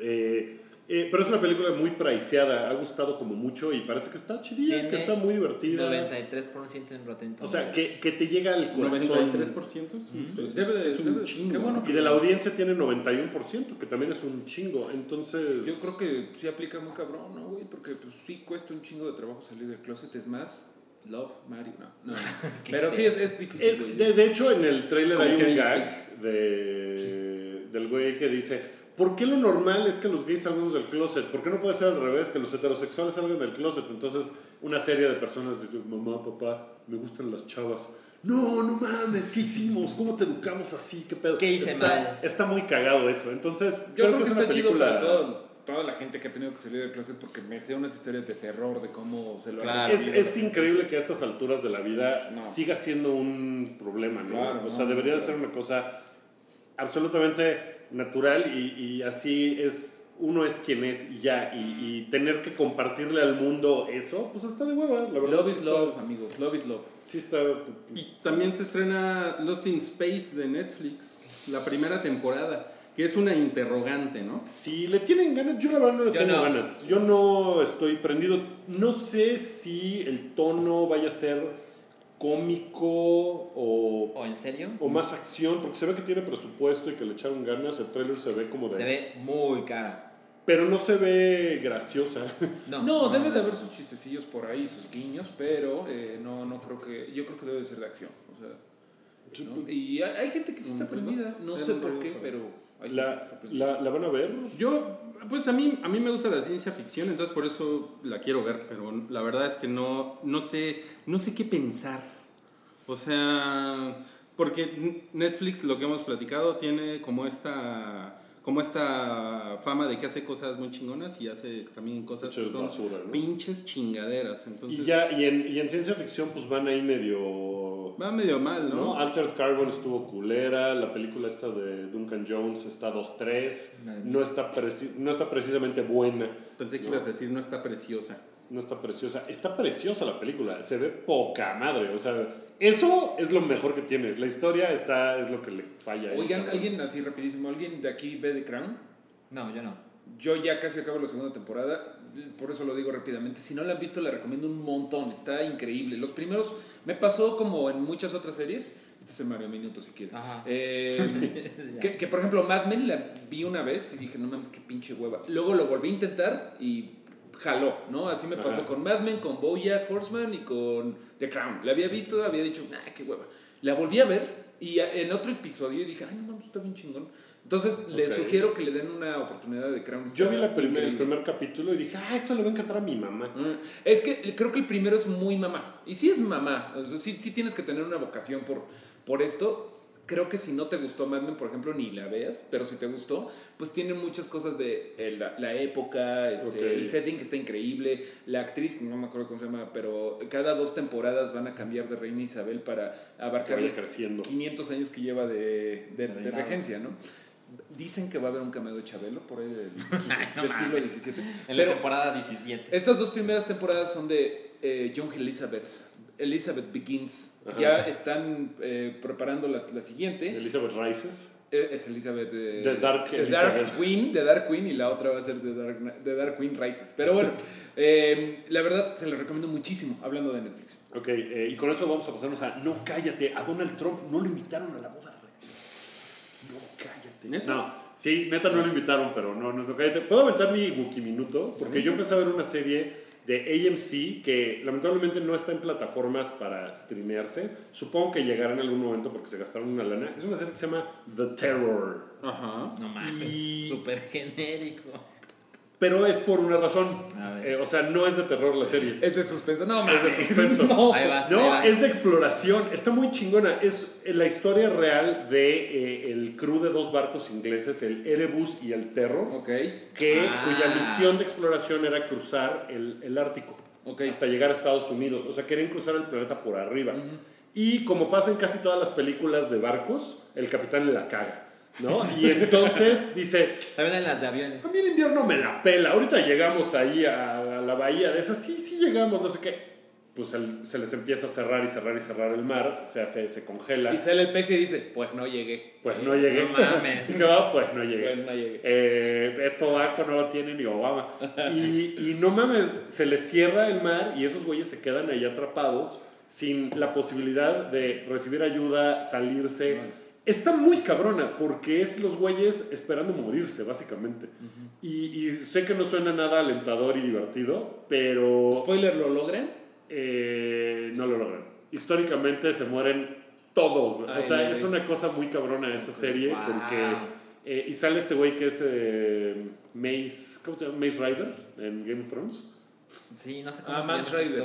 Eh, eh, pero es una película muy priceada, ha gustado como mucho y parece que está chidilla, que está muy divertida. 93% en Rotten O sea, que, que te llega al 93%. corazón. Entonces, Debe de- es un debe- chingo. qué bueno Y de la audiencia tiene 91%, que también es un chingo. Entonces, Yo creo que sí aplica muy cabrón, ¿no, güey? Porque pues sí cuesta un chingo de trabajo salir del closet. Es más, love, Mario, no. no. Pero sí es, es difícil. es- de, de hecho, en el trailer hay un gag de, del güey que dice. ¿Por qué lo normal es que los gays salgamos del closet? ¿Por qué no puede ser al revés, que los heterosexuales salgan del closet? Entonces, una serie de personas dicen, mamá, papá, me gustan las chavas. No, no mames, ¿qué hicimos? ¿Cómo te educamos así? ¿Qué pedo? ¿Qué hice está, mal? Está muy cagado eso. Entonces, Yo creo, que, es está una chido película... para todo- toda la gente que ha tenido que salir del closet porque me sé unas historias de terror de cómo se lo han Claro. Es, recibido. es increíble que a estas alturas de la vida No. siga siendo un problema, ¿no? Claro, o no, sea, debería de no. ser una cosa absolutamente natural y, y así es, uno es quien es y ya, y, y tener que compartirle al mundo eso, pues está de hueva, la verdad. Love is love, amigos. Love is love. Sí está... Y también se estrena Lost in Space de Netflix, la primera temporada, que es una interrogante, ¿no? Si le tienen ganas, yo la verdad no le Yo tengo no. ganas. Yo no estoy prendido. No sé si el tono vaya a ser cómico o ¿O en serio? o más acción, porque se ve que tiene presupuesto y que le echaron ganas. El trailer se ve como de. Se ve muy cara. Pero no se ve graciosa. No, No, debe de haber sus chistecillos por ahí, sus guiños, pero eh, no, no creo que. Yo creo que debe de ser de acción. O sea, ¿no? Y hay, hay gente que sí está prendida. No sé por qué, pero La, ¿La van a ver? Yo, pues a mí, a mí me gusta la ciencia ficción, entonces por eso la quiero ver, pero la verdad es que no, no, sé, no sé qué pensar. O sea, porque Netflix, lo que hemos platicado, tiene como esta, como esta fama de que hace cosas muy chingonas y hace también cosas que son basura, ¿no? pinches chingaderas. Entonces, Y, ya, y, en, y en ciencia ficción, pues van ahí medio. va medio mal, ¿no? ¿no? Altered Carbon estuvo culera, la película esta de Duncan Jones está 2-3, no está, no está precisamente buena, Pensé que ibas a decir, no está preciosa. no está preciosa, está preciosa la película, se ve poca madre, o sea, eso es lo mejor que tiene, la historia está, es lo que le falla. Oigan, alguien así rapidísimo, ¿alguien de aquí ve The Crown? No, yo no. Yo ya casi acabo la segunda temporada, por eso lo digo rápidamente. Si no la han visto, la recomiendo un montón, está increíble. Los primeros, me pasó como en muchas otras series, este es el Mario Minuto si quieren. Ajá. Eh, que, que, por ejemplo Mad Men la vi una vez y dije, no mames, qué pinche hueva. Luego lo volví a intentar y jaló, ¿no? Así me pasó Ajá. con Mad Men, con Bojack Horseman y con The Crown. La había visto, había dicho, nah, qué hueva. La volví a ver Y en otro episodio dije, ay, no mames, está bien chingón. Entonces, les Ok. sugiero que le den una oportunidad de Crown. Yo vi la primer- el primer capítulo y dije, ah, esto le va a encantar a mi mamá. Mm, Es que creo que el primero es muy mamá. Y sí es mamá. O sea, sí, sí tienes que tener una vocación por, por esto. Creo que si no te gustó Mad Men, por ejemplo, ni la veas. Pero si te gustó, pues tiene muchas cosas de eh, la, la época, este, el setting que está increíble. La actriz, no me acuerdo cómo se llama, pero cada dos temporadas van a cambiar de Reina Isabel para abarcar los creciendo. 500 años que lleva de, de- de regencia, ¿no? Dicen que va a haber un cameo de Chabelo por ahí del, no del siglo mames. XVII. En la Pero- temporada 17. estas dos primeras temporadas son de eh, Young Elizabeth. Elizabeth Begins. Ajá. Ya están eh, preparando la, la siguiente. Elizabeth Rices. Eh, es Elizabeth. eh, The Dark The Dark Elizabeth. Queen. The Dark Queen y la otra va a ser The Dark, The Dark Queen Rises. Pero bueno, eh, la verdad se les recomiendo muchísimo hablando de Netflix. Ok, eh, y con eso vamos a pasarnos a No cállate. A Donald Trump no lo invitaron a la boda, güey. No cállate. ¿Neta? No, sí, neta no lo invitaron, pero no, no No cállate. ¿Puedo aventar mi Wookiee minuto? Porque yo empecé a ver una serie de AMC que lamentablemente no está en plataformas para streamearse. Supongo que llegará en algún momento porque se gastaron una lana. Es una serie que se llama The Terror. Ajá. No mames. Y- Súper genérico. Pero es por una razón. Eh, o sea, no es de terror la serie. Es de suspenso. No, Es de suspenso. No. Ahí vas. ahí No, vas. es de exploración, está muy chingona. Es la historia real de eh, el crew de dos barcos ingleses, el Erebus y el Terror, Ok. que, Ah. cuya misión de exploración era cruzar el, el Ártico Ok. hasta llegar a Estados Unidos. O sea, querían cruzar el planeta por arriba. Y como pasa en casi todas las películas de barcos, el capitán la caga. ¿No? Y entonces dice, También en las de aviones. a mí el invierno me la pela. Ahorita llegamos ahí a, a la bahía de esas. Sí, sí llegamos, no sé qué. Pues el- se les empieza a cerrar y cerrar y cerrar el mar. O sea, se, se congela. Y sale el peje y dice, pues no llegué. Pues no llegué. No mames. no, pues no llegué. Pues no llegué. Eh, esto Daco no lo tiene ni Obama. Y, y no mames, se les cierra el mar y esos güeyes se quedan ahí atrapados sin la posibilidad de recibir ayuda, salirse. Está muy cabrona porque es los güeyes esperando morirse, básicamente. y, y sé que no suena nada alentador y divertido, pero Spoiler, ¿lo logran? eh, no lo logran. Históricamente se mueren todos. Ay, o sea, ay, es ay. una cosa muy cabrona esa serie Wow. porque... eh, y sale este güey que es eh, Mace, ¿cómo se llama? Mace Rider en Game of Thrones. Sí, no sé cómo Ah, se llama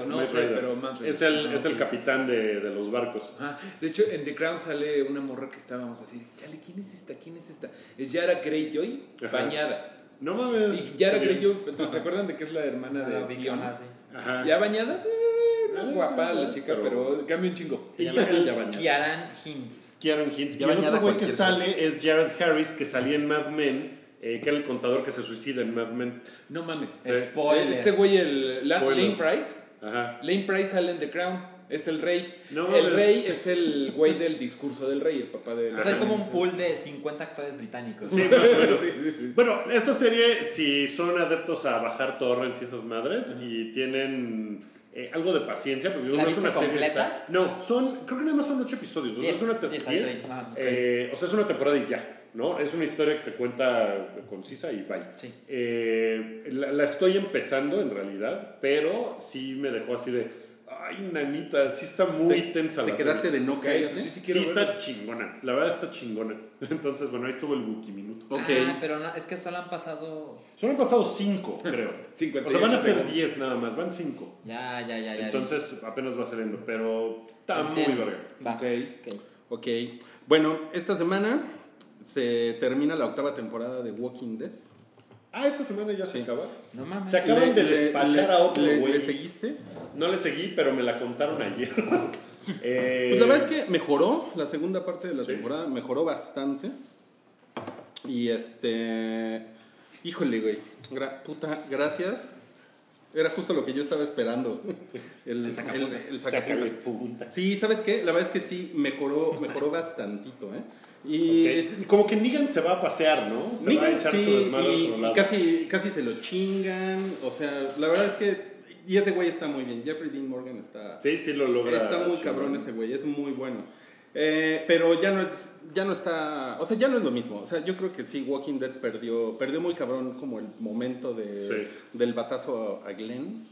no Mace sé, Rider. pero Mance Rider. Es el, Ah, es el capitán de, de los barcos. Ah, de hecho, en The Crown sale una morra que estábamos así, chale, ¿quién es esta? ¿Quién es esta? Es Yara Greyjoy, Ajá. bañada. No mames. Y Yara. Greyjoy, ¿se acuerdan de que es la hermana Ah, de la vi, Theon? ajá, sí. Ajá. Ya bañada, eh, no es guapa la chica, pero- pero cambia un chingo. Se Y llama el- Ya bañada. Kiaran Hinds. Kieran Hintz. Ya y el otro güey que sale es Jared Harris, que salía en Mad Men, eh, que era el contador que se suicida en Mad Men. No mames. Spoiler. Este güey, el la-. Lane Price, Ajá. Lane Price sale en The Crown, es el rey. No el rey es el güey del discurso del rey, el papá de O sea, hay como un pool de 50 actores británicos. Sí, más o menos. Bueno, esta serie, si son adeptos a bajar torrents y esas madres y tienen eh, algo de paciencia, porque ¿La no es una viste serie. completa? está- no, son, creo que nada más son ocho episodios. o sea, Diez, es una ah. Eh, o sea, es una temporada y ya. ¿No? Es una historia que se cuenta concisa y bye. Sí. Eh, la, la estoy empezando en realidad, pero sí me dejó así de, ay, nanita, sí está muy ¿Te, tensa te la quedaste serie". de no cállate? sí, sí, Sí, quiero está chingona, la verdad está chingona. Entonces, bueno, ahí estuvo el Wookiee Minuto. Ok. Ah, pero no, es que solo han pasado. Solo han pasado cinco, creo. 58 o sea, van a ser. 10 nada más, van cinco. Ya, ya, ya, ya. Entonces apenas va saliendo, pero está muy verga. Va. Ok. ok. Ok. Bueno, esta semana se termina la octava temporada de Walking Dead. Ah, esta semana ya se acaba. No mames. Se acaban Le- de le- despachar le- a otro le- güey. ¿Le seguiste? No le seguí, pero me la contaron ayer. Eh, Pues la verdad es que mejoró, la segunda parte de la Sí. temporada mejoró bastante. Y este. Híjole, güey. gra- puta, gracias. Era justo lo que yo estaba esperando. El, El sacapuntas. el Sácale sacapuntas. punta. Sí, ¿sabes qué? La verdad es que sí, mejoró, mejoró bastantito, ¿eh? Y. Como que Negan se va a pasear, ¿no? Se va a Negan, echar sí, su desmadre y, otro y lado. casi, casi se lo chingan. O sea, la verdad es que. Y ese güey está muy bien. Jeffrey Dean Morgan está. Sí, sí lo logra. Está muy chingón. cabrón ese güey, es muy bueno. Eh, pero ya no es, ya no está, o sea, ya no es lo mismo. O sea, yo creo que sí, Walking Dead perdió, perdió muy cabrón como el momento de, Sí. del batazo a Glenn.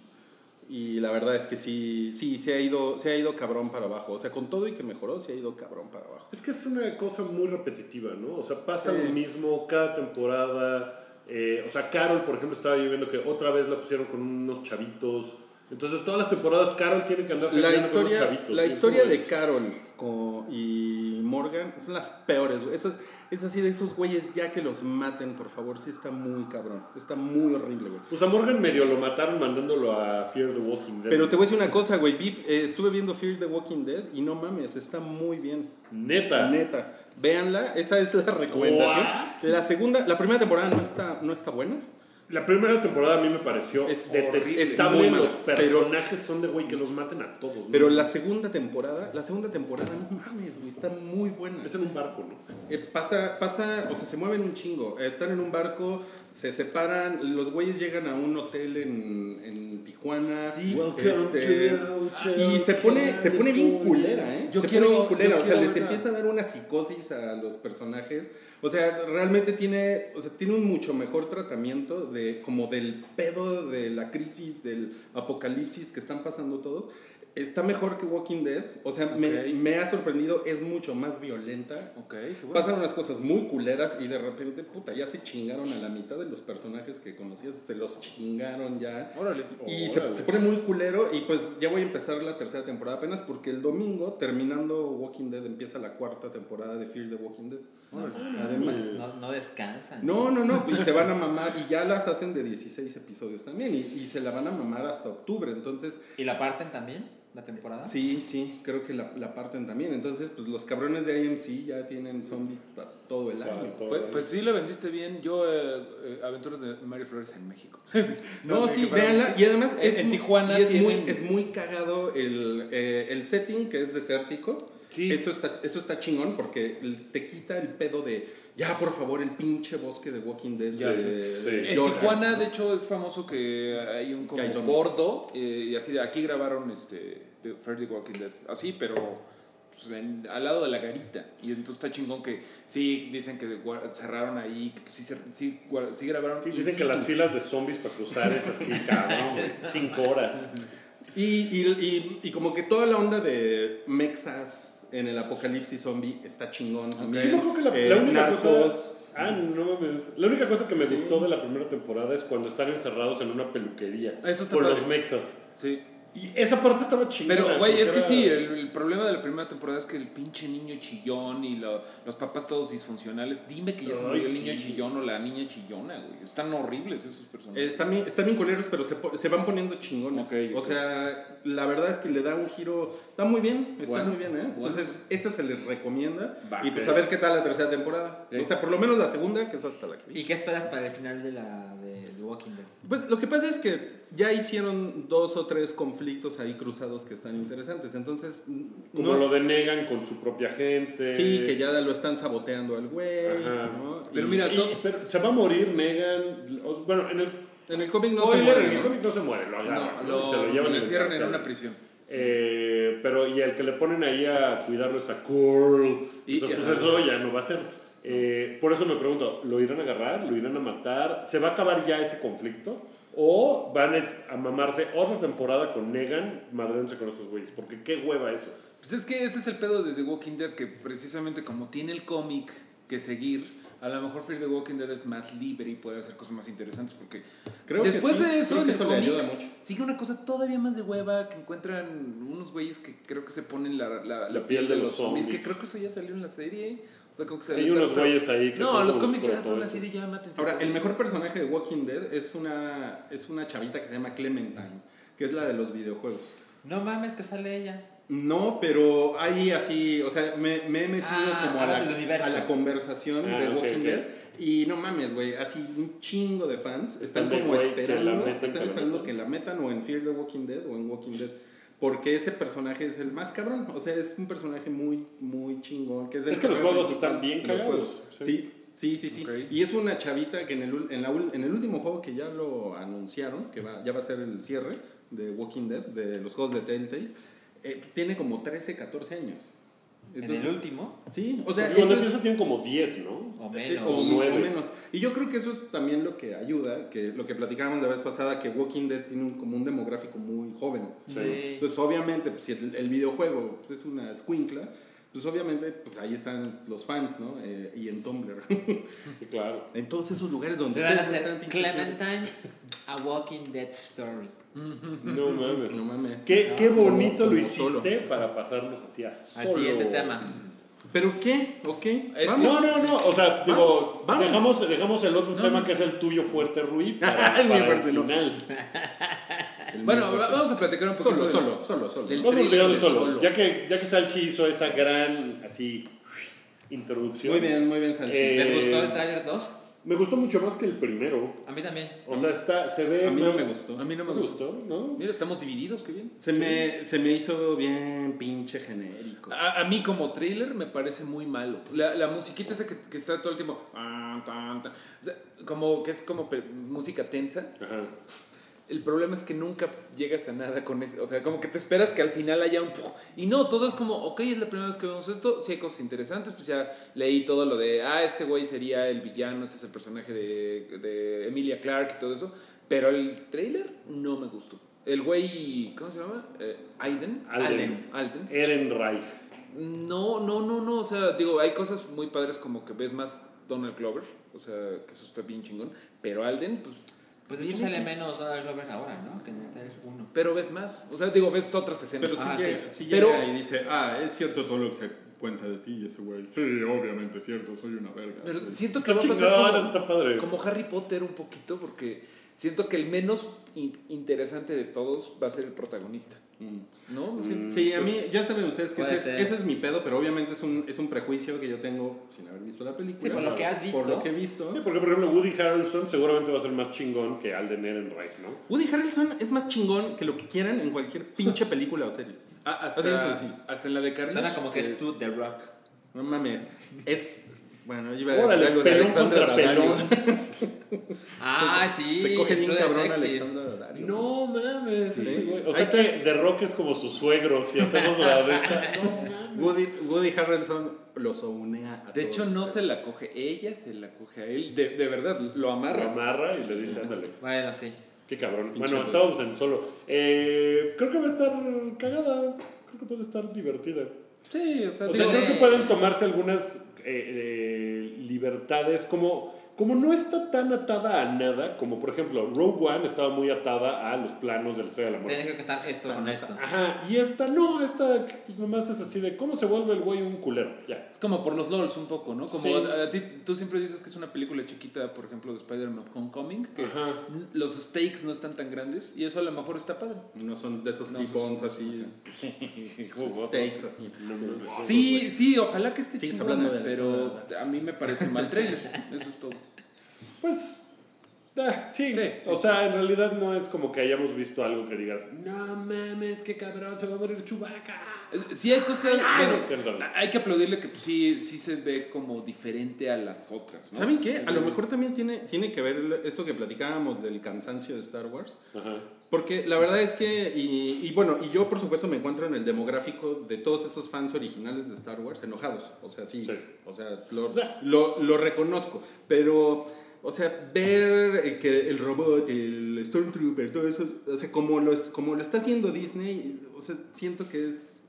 Y la verdad es que sí, sí, se ha, ido, se ha ido cabrón para abajo. O sea, con todo y que mejoró, se ha ido cabrón para abajo. Es que es una cosa muy repetitiva, ¿no? O sea, pasa Sí. lo mismo cada temporada. eh, o sea, Carol, por ejemplo, estaba yo viendo que otra vez la pusieron con unos chavitos. Entonces, todas las temporadas Carol tiene que andar La jangueando con unos historia, chavitos. la ¿sí? historia de Carol con- y Morgan son las peores, güey. Eso es, es así de esos güeyes ya que los maten, por favor. Sí, está muy cabrón. Está muy horrible, güey. Pues a Morgan medio lo mataron mandándolo a Fear the Walking Dead. Pero te voy a decir una cosa, güey. Vi- eh, estuve viendo Fear the Walking Dead y no mames, está muy bien. Neta. Neta. Véanla, esa es la recomendación. What? La segunda, la primera temporada no está, no está buena. La primera temporada a mí me pareció Es detestable. es muy los pero- personajes son de güey que los maten a todos. ¿no? Pero la segunda temporada, la segunda temporada, no mames, güey, está muy buena. Es en un barco, ¿no? Eh, pasa, pasa, o sea, se mueven un chingo. Están en un barco, se separan, los güeyes llegan a un hotel en, en Tijuana. Sí. este, y se pone, se pone bien culera, ¿eh? Yo se quiero- pone bien culera, o sea, les empieza a dar una psicosis a los personajes. O sea, realmente tiene, o sea, tiene un mucho mejor tratamiento de como del pedo de la crisis, del apocalipsis que están pasando todos. Está mejor que Walking Dead, o sea, me, Ok. me ha sorprendido, es mucho más violenta. Bueno. Pasan unas cosas muy culeras y de repente, puta, ya se chingaron a la mitad de los personajes que conocías, se los chingaron ya. Órale. Y se, Órale. se pone muy culero y pues ya voy a empezar la tercera temporada apenas porque el domingo, terminando Walking Dead, empieza la cuarta temporada de Fear the Walking Dead. Además. No, no descansan. No, no, no, y se van a mamar y ya las hacen de 16 episodios también y, y se la van a mamar hasta octubre, entonces ¿Y la parten también? ¿La temporada? sí, sí, creo que la, la parten también, entonces pues los cabrones de AMC ya tienen zombies para todo el Para año. todo. Pues, pues sí, le vendiste bien. Yo, eh, eh, Aventuras de Mario Flores en México. No, que sí, véanla. Y además es, en muy, Tijuana y es, muy, es muy cagado el, eh, el setting que es desértico. Sí. Eso, está, eso está chingón porque te quita el pedo de ya, por favor, el pinche bosque de Walking Dead. Ya de- sé, de sí. En. Tijuana, de hecho, es famoso que hay un como bordo eh, y así de aquí grabaron este The Freddy Walking Dead. Así, pero pues, en- al lado de la garita. Y entonces está chingón que sí dicen que cerraron ahí, que pues, sí, cer- sí, sí grabaron. Sí, dicen que las filas de zombies para cruzar es así, cabrón, güey. Cinco horas. Y, y, y, y como que toda la onda de mexas en el apocalipsis zombie está chingón también. Yo creo que la, Eh, la única Narcos. cosa. Ah, no mames. La única cosa que me Sí. gustó de la primera temporada es cuando están encerrados en una peluquería. Eso está Con padre. los mexas. Sí. Y esa parte estaba chingona. Pero, güey, es que era- sí, el, el problema de la primera temporada es que el pinche niño chillón y lo- los papás todos disfuncionales. Dime que ya se murió el niño chillón o la niña chillona, güey. Están horribles esos personajes. Están bien, están bien culeros, pero se, se van poniendo chingones. Ok, O sea, la verdad es que le da un giro. Está muy bien, está Bueno, muy bien, ¿eh? bueno. Entonces, esa se les recomienda. Va, y pues a ver qué tal la tercera temporada. O sea, por lo menos la segunda, que es hasta la que vi. ¿Y qué esperas para el final de la de, The Walking Dead? Pues lo que pasa es que ya hicieron dos o tres conflictos ahí cruzados que están interesantes. Entonces, Como no- lo denegan con su propia gente. Sí, que ya lo están saboteando al güey. Ajá. ¿no? Pero Y- mira, Y- todo- pero se va a morir Negan. Bueno, en el. En el cómic no se muere, En el ¿no? cómic no se muere, lo agarran. No, ¿no? lo, se lo llevan lo en el encierran en una prisión. Eh, pero y el que le ponen ahí a cuidarlo es a Curl. Y- Entonces, pues eso ya no va a ser. Eh, por eso me pregunto, ¿lo irán a agarrar? ¿Lo irán a matar? ¿Se va a acabar ya ese conflicto? ¿O van a mamarse otra temporada con Negan madrándose con estos güeyes? Porque qué hueva eso. Pues es que ese es el pedo de The Walking Dead, que precisamente como tiene el cómic que seguir, a lo mejor Fear the Walking Dead es más libre y puede hacer cosas más interesantes, porque Creo que después sí, de eso, creo que en el eso le cómic, ayuda mucho. sigue una cosa todavía más de hueva, que encuentran unos güeyes que creo que se ponen la, la, La piel de los zombies. que creo que eso ya salió en la serie. O sea, como que se Hay unos güeyes ahí que No, son los cómics ya son así de ya mátense. Ahora, el mejor personaje de Walking Dead es una, es una chavita que se llama Clementine, que es la de los videojuegos. No mames que sale ella. No, pero hay así, o sea, me, me he metido Ah, como a la, a la conversación Ah, de Walking ok. Dead. Y no mames, güey, así un chingo de fans están, Están de como güey, que la esperando, están esperando que la metan o en Fear the Walking Dead o en Walking Dead. Porque ese personaje es el más cabrón. O sea, es un personaje muy, muy chingón. Que es, del Es que los juegos están bien cagados. Sí, sí, sí, sí. Y es una chavita que en el, en, la en el último juego que ya lo anunciaron, que va, ya va a ser el cierre de Walking Dead, de los juegos de Telltale, eh, tiene como 13, 14 años. En Entonces, el último, Sí, o sea, eso los es- piezas tienen como 10, ¿no? o Eh, menos. o, nueve. o menos. Y yo creo que eso es también lo que ayuda, que lo que platicábamos la vez pasada, que Walking Dead tiene un, como un demográfico muy joven. Sí. Entonces, obviamente, pues, si el, el videojuego pues, es una escuincla, pues obviamente pues ahí están los fans, ¿no? Eh, y en Tumblr. Sí, claro. en todos esos lugares donde ustedes están. Clementine, A Walking Dead Story. No mames. No mames. Qué, qué bonito Como lo solo. hiciste para pasarnos así a Al solo. siguiente tema. ¿Pero qué? ¿Ok? Es Vamos. No, no, no, o sea, digo, Vamos, vamos. Dejamos, dejamos el otro tema que es el tuyo fuerte, Rui, para, El fuerte, el no. final. El Bueno, fuerte. vamos a platicar un poquito. Solo, solo, solo, solo. del Vamos a trailer platicar de de solo. Solo. Ya que, ya que Salchi hizo esa gran, así, introducción. Muy bien, muy bien, Salchi. Eh, ¿Les gustó el trailer 2? Me gustó mucho más que el primero. A mí también. O sea, está, se ve A mí no me gustó. A mí no me ¿Te gustó. gustó? ¿No? Mira, estamos divididos, qué bien. Se me, se me hizo bien pinche genérico. A, a mí como trailer me parece muy malo. La, la musiquita esa que, que está todo el tiempo... como que es como música tensa. Ajá. El problema es que nunca llegas a nada con eso. O sea, como que te esperas que al final haya un... ¡puf! Y no, todo es como, ok, es la primera vez que vemos esto. Si hay cosas interesantes, pues ya leí todo lo de, ah, este güey sería el villano, ese es el personaje de, de Emilia Clarke y todo eso. Pero el trailer no me gustó. El güey, ¿cómo se llama? Eh, Aiden. Alden. Alden. Ehrenreich. No, no, no, no. O sea, digo, hay cosas muy padres como que ves más Donald Glover. O sea, que eso está bien chingón. Pero Alden, pues. Pues de hecho sale menos Donald Glover ahora, ¿no? Que en el trailer 1. Pero ves más. O sea, digo, ves otras escenas. Pero sí, Ah, llega, sí. sí Pero- llega y dice, ah, es cierto todo lo que se cuenta de ti y ese güey. Sí, obviamente es cierto, soy una verga. Pero Sí. siento que Está va a pasar como, está padre. como Harry Potter un poquito, porque siento que el menos in- interesante de todos va a ser el protagonista. Mm. ¿No? Sí, a mí, ya saben ustedes que ese es, ser. ese es mi pedo, pero obviamente es un, es un prejuicio que yo tengo sin haber visto la película. Sí, por lo que has visto. Por lo que he visto. Sí, porque, por ejemplo, Woody Harrelson seguramente va a ser más chingón que Alden Ehrenreich, ¿no? Woody Harrelson es más chingón que lo que quieran en cualquier pinche película o serie. Ah, hasta, hasta en la de Carnage. Suena como que es tú, The Rock. No mames. Es. Bueno, yo iba a decir Órale, algo de pelón Alexandra contra Daddario. pelón. Ah, sí. Se coge bien True cabrón a Detective. Alexandra Daddario. No mames. Sí. ese güey. O Ahí sea está. que The Rock es como su suegro, si hacemos la de esta. No mames. Woody, Woody Harrelson los unea a De todos hecho, no se la coge ella, se la coge a él. De, de verdad, lo Lo amarra. amarra y le dice, ándale. Bueno, sí. Qué cabrón. Bueno, estábamos en solo. Eh, creo que va a estar cagada. Creo que puede estar divertida. Sí, o sea, O digo, sea, creo que eh, pueden tomarse algunas eh, eh, libertades como, como no está tan atada a nada, como por ejemplo Rogue One estaba muy atada a los planos de la historia de la Tienes muerte. que contar esto con esto. Ajá, y esta no, esta pues nomás es así de cómo se vuelve el güey un culero. Ya. Es como por los LOLs un poco, ¿no? Como Sí. a, a ti, tú siempre dices que es una película chiquita, por ejemplo, de Spider-Man Homecoming, que Ajá. los stakes no están tan grandes y eso a lo mejor está padre. No son de esos No, tipos esos- así. Steaks así. Sí, sí, ojalá que esté Sigues chingona, hablando de la pero a mí me parece mal trailer. Eso es todo. Pues, ah, sí. Sí, sí. O sea, en realidad no es como que hayamos visto algo que digas, no mames, qué cabrón, se va a morir Chewbacca. Eh, Sí hay cosas, bueno, hay que aplaudirle que pues, sí, sí se ve como diferente a las otras. ¿no? ¿Saben qué? A lo mejor también tiene, tiene que ver eso que platicábamos del cansancio de Star Wars. Ajá. Porque la verdad es que, y, y bueno, y yo por supuesto me encuentro en el demográfico de todos esos fans originales de Star Wars enojados. O sea, sí. Sí. O sea, lo, O sea- lo, lo reconozco. Pero, o sea, ver eh, que el robot, el Stormtrooper, todo eso, o sea, como lo, es- como lo está haciendo Disney, o sea, siento que es,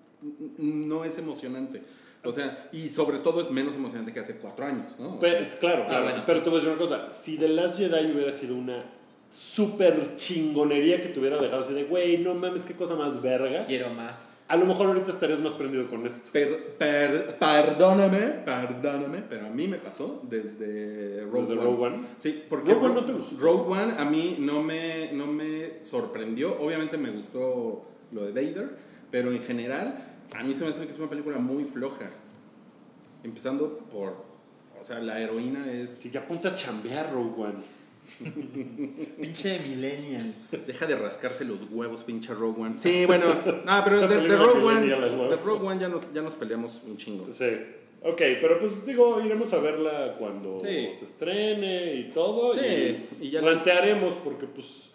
no es emocionante. O sea, y sobre todo es menos emocionante que hace cuatro años, ¿no? Pues, claro, claro. bueno, pero sí. te voy a decir una cosa. Si The Last Jedi hubiera sido una super chingonería que te hubiera dejado así de, güey, no mames, qué cosa más verga. Quiero más. A lo mejor ahorita estarías más prendido con esto. Per- per- perdóname, perdóname, pero a mí me pasó desde Rogue ¿Desde One. Rogue One? Sí, porque Rogue One no te gustó. Rogue One a mí no me, no me sorprendió. Obviamente me gustó lo de Vader, pero en general a mí se me hace que es una película muy floja. Empezando por, o sea, la heroína es... Si ya ponte a chambear, Rogue One. Pinche millennial. Deja de rascarte los huevos, pinche Rogue One. Sí, bueno, no, pero de, de Rogue One, de Rogue One ya nos, ya nos peleamos un chingo. Sí. Ok, pero pues digo, iremos a verla cuando Sí. se estrene y todo. Sí, y, y ya plantearemos porque pues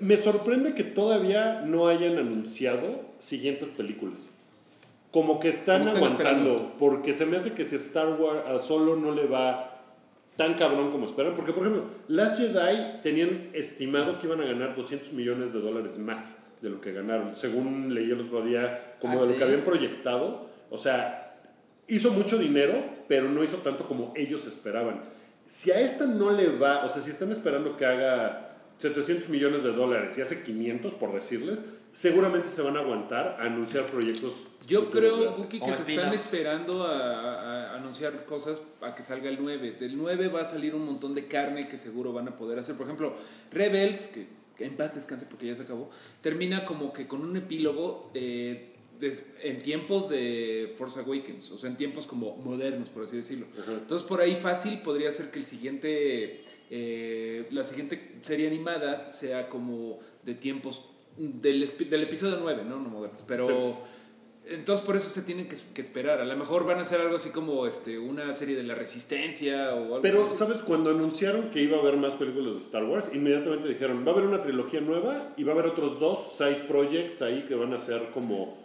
me sorprende que todavía no hayan anunciado siguientes películas. como que están Como aguantando, porque se me hace que si Star Wars a solo no le va tan cabrón como esperan, porque por ejemplo, Last Jedi tenían estimado que iban a ganar 200 millones de dólares más de lo que ganaron, según leí el otro día, como Ah, de lo que habían proyectado, o sea, hizo mucho dinero, pero no hizo tanto como ellos esperaban. Si a esta no le va, o sea, si están esperando que haga 700 millones de dólares y hace 500, por decirles, seguramente se van a aguantar a anunciar proyectos. Yo creo. Cookie, que se están esperando a, anunciar cosas a que salga el 9. Del 9 va a salir un montón de carne que seguro van a poder hacer. Por ejemplo, Rebels, que, que en paz descanse porque ya se acabó, termina como que con un epílogo eh, des- en tiempos de Force Awakens, o sea, en tiempos como modernos, por así decirlo. Entonces, por ahí fácil podría ser que el siguiente, eh, la siguiente serie animada sea como de tiempos del, del episodio 9, ¿no? No modernos, pero... Entonces por eso se tienen que, que esperar. A lo mejor van a hacer algo así como este, una serie de la resistencia o algo Pero, así. ¿sabes? Cuando anunciaron que iba a haber más películas de Star Wars, inmediatamente dijeron, va a haber una trilogía nueva y va a haber otros dos side projects ahí que van a ser como...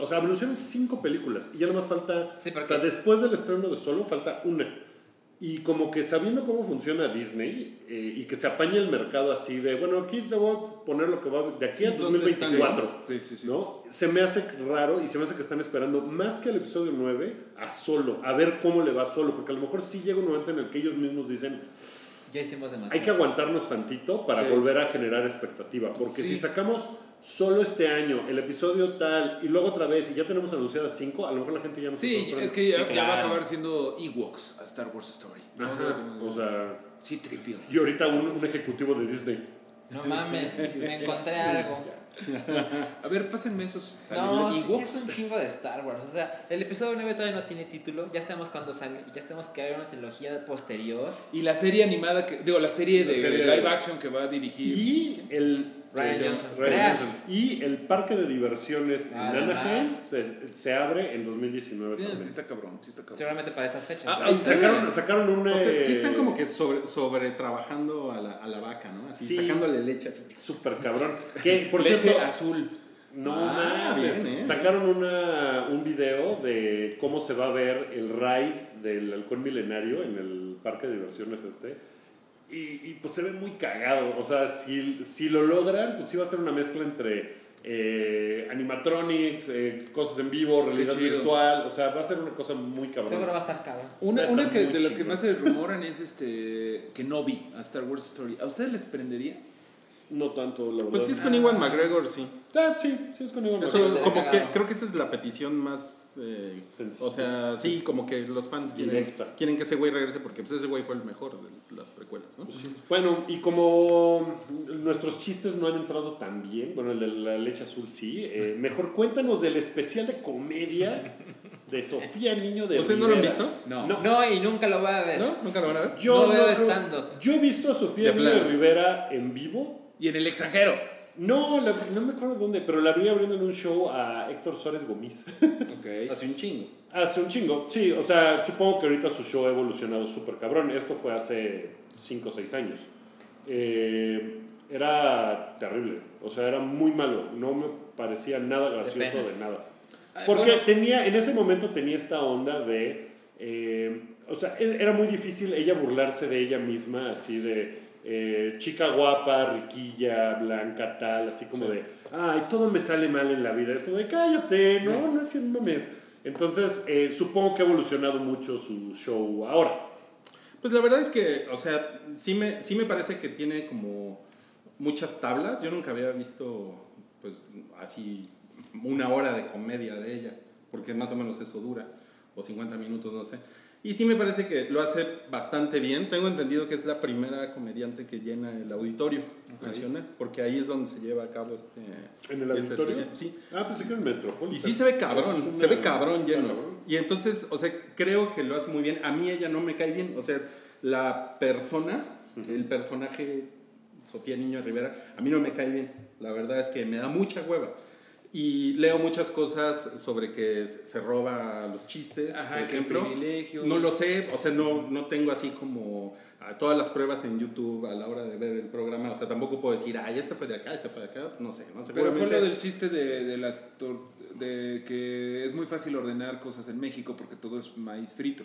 O sea, anunciaron cinco películas y ya nada más falta... Sí, o sea, después del estreno de Solo falta una. Y como que sabiendo cómo funciona Disney eh, y que se apaña el mercado así de, bueno, aquí te voy a poner lo que va de aquí a Sí, ¿dónde están? 2024. Sí, sí, sí. ¿no? Se me hace raro y se me hace que están esperando más que el episodio 9 a solo, a ver cómo le va solo, porque a lo mejor sí llega un momento en el que ellos mismos dicen, Ya hicimos demasiado. hay que aguantarnos tantito para Sí. volver a generar expectativa, porque Sí. si sacamos solo este año el episodio tal y luego otra vez y ya tenemos anunciadas 5, a lo mejor la gente ya no se Sí, sorprende. es que ya, Sí, ya va a claro. acabar siendo Ewoks a Star Wars Story. ¿no? Ajá, o sea, sí, tripio. y ahorita un, un ejecutivo de Disney. No mames, me encontré algo. A ver, pásenme esos. No, sí, sí es un chingo de Star Wars. O sea, el episodio 9 todavía no tiene título. Ya sabemos cuándo sale. Ya sabemos que hay una trilogía posterior. Y la serie animada, que, digo, la serie La de serie live de- action que va a dirigir. Y el, Ryan Johnson. Ryan Crash. Johnson. Y el parque de diversiones en Además. Anaheim se, se abre en 2019 Sí, también. sí está cabrón, sí está cabrón. Seguramente para esas fechas. Ah, ¿no? ah, sacaron, sacaron una. O sea, sí eh, están como que sobre, sobre trabajando a la, a la vaca, ¿no? Así, Sí. sacándole leche así. Súper cabrón. Que, por Leche cierto, azul. no Ah, bien, ¿eh? sacaron una, un video de cómo se va a ver el ride del halcón milenario en el parque de diversiones este. Y, y, pues se ve muy cagado. O sea, si, si lo logran, pues sí va a ser una mezcla entre eh, animatronics, eh, cosas en vivo, realidad virtual. O sea, va a ser una cosa muy cabrón. Seguro va a estar cabrón. Una, una estar que, de las que más se rumoran es este que no vi a Star Wars Story. ¿A ustedes les prendería? No tanto, la verdad. Pues sí es con Iwan McGregor, sí. Ah, sí, sí es con Iwan McGregor. Como que, creo que esa es la petición más. eh, o sea, sí, como que los fans quieren, quieren que ese güey regrese porque pues, ese güey fue el mejor de las precuelas, ¿no? Bueno, y como nuestros chistes no han entrado tan bien, bueno, el de la leche azul sí, eh, mejor cuéntanos del especial de comedia de Sofía Niño de ¿Ustedes no lo han visto? No. No. No, y nunca lo voy a ver. ¿No? ¿Nunca lo van a ver? Yo, No veo no- stand-up. yo he visto a Sofía De Niño de. Rivera en vivo. Y en el extranjero. No, la- no me acuerdo dónde, pero la vi abriendo en un show a Héctor Suárez Gómez. Ok. Hace un chingo. Hace un chingo, sí, o sea, supongo que ahorita su show ha evolucionado súper cabrón. Esto fue hace 5 o 6 años. Eh, era terrible, o sea, era muy malo. No me parecía nada gracioso pena. de nada. Ay, Porque bueno. tenía, en ese momento tenía esta onda de. eh, o sea, e- era muy difícil ella burlarse de ella misma, así de. Eh, chica guapa, riquilla, blanca, tal, así como de. Ay, todo me sale mal en la vida. Es como de cállate, no, no es un mames. Entonces, eh, supongo que ha evolucionado mucho su show ahora. Pues la verdad es que, o sea, sí me, sí me parece que tiene como muchas tablas. Yo nunca había visto, pues, así una hora de comedia de ella, porque más o menos eso dura, o 50 minutos, no sé. Y sí me parece que lo hace bastante bien. Tengo entendido que es la primera comediante que llena el auditorio nacional, porque ahí es donde se lleva a cabo este... ¿En el este auditorio? Sí. Ah, pues sí que en Y Metropolitan. sí se ve cabrón, una- se ve cabrón lleno. cabrón. Y entonces, o sea, creo que lo hace muy bien. A mí ella no me cae bien. O sea, la persona, el personaje Sofía Niño Rivera, a mí no me cae bien. La verdad es que me da mucha hueva. Y leo muchas cosas sobre que se roba los chistes, Ajá, por ejemplo. No lo sé, o sea, no, no tengo así como a todas las pruebas en YouTube a la hora de ver el programa. O sea, tampoco puedo decir, ay, este fue de acá, este fue de acá. No sé, no Pero fue lo del chiste de, de las de que es muy fácil ordenar cosas en México porque todo es maíz frito.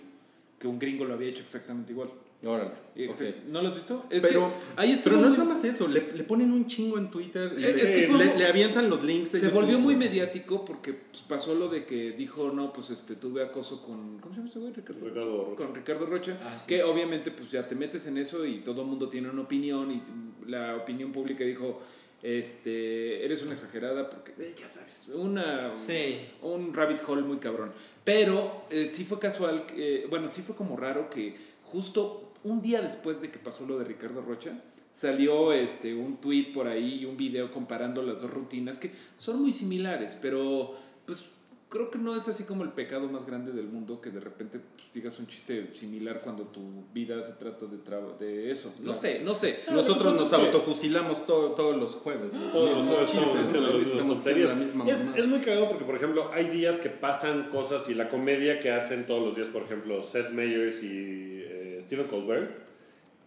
Que un gringo lo había hecho exactamente igual. Órale. Exa- ¿No lo has visto? Es Pero, que ahí estuvo pero no es nada más eso, le, le ponen un chingo en Twitter, Eh, le, es que fue- le- le avientan los links. Se YouTube. volvió muy mediático porque pues, pasó lo de que dijo, no, pues este, tuve acoso con. ¿Cómo se llama este güey? Ricardo, Ricardo Rocha. Con Ricardo Rocha. Ah, sí. Que obviamente, pues ya te metes en eso y todo el mundo tiene una opinión y la opinión pública dijo, este, eres una exagerada porque, eh, ya sabes, una. Sí. Un rabbit hole muy cabrón. Pero eh, sí fue casual, que- bueno, sí fue como raro que justo un día después de que pasó lo de Ricardo Rocha, salió este, un tweet por ahí y un video comparando las dos rutinas que son muy similares, pero pues creo que no es así como el pecado más grande del mundo que de repente pues, digas un chiste similar cuando tu vida se trata de, traba- de eso. No sé, no sé. Nosotros que nos autofusilamos todo- todos los jueves. ¿no? Todos los jueves Es, muy cagado porque, por ejemplo, hay días que pasan cosas y la comedia que hacen todos los días, por ejemplo, Seth Meyers y Stephen Colbert,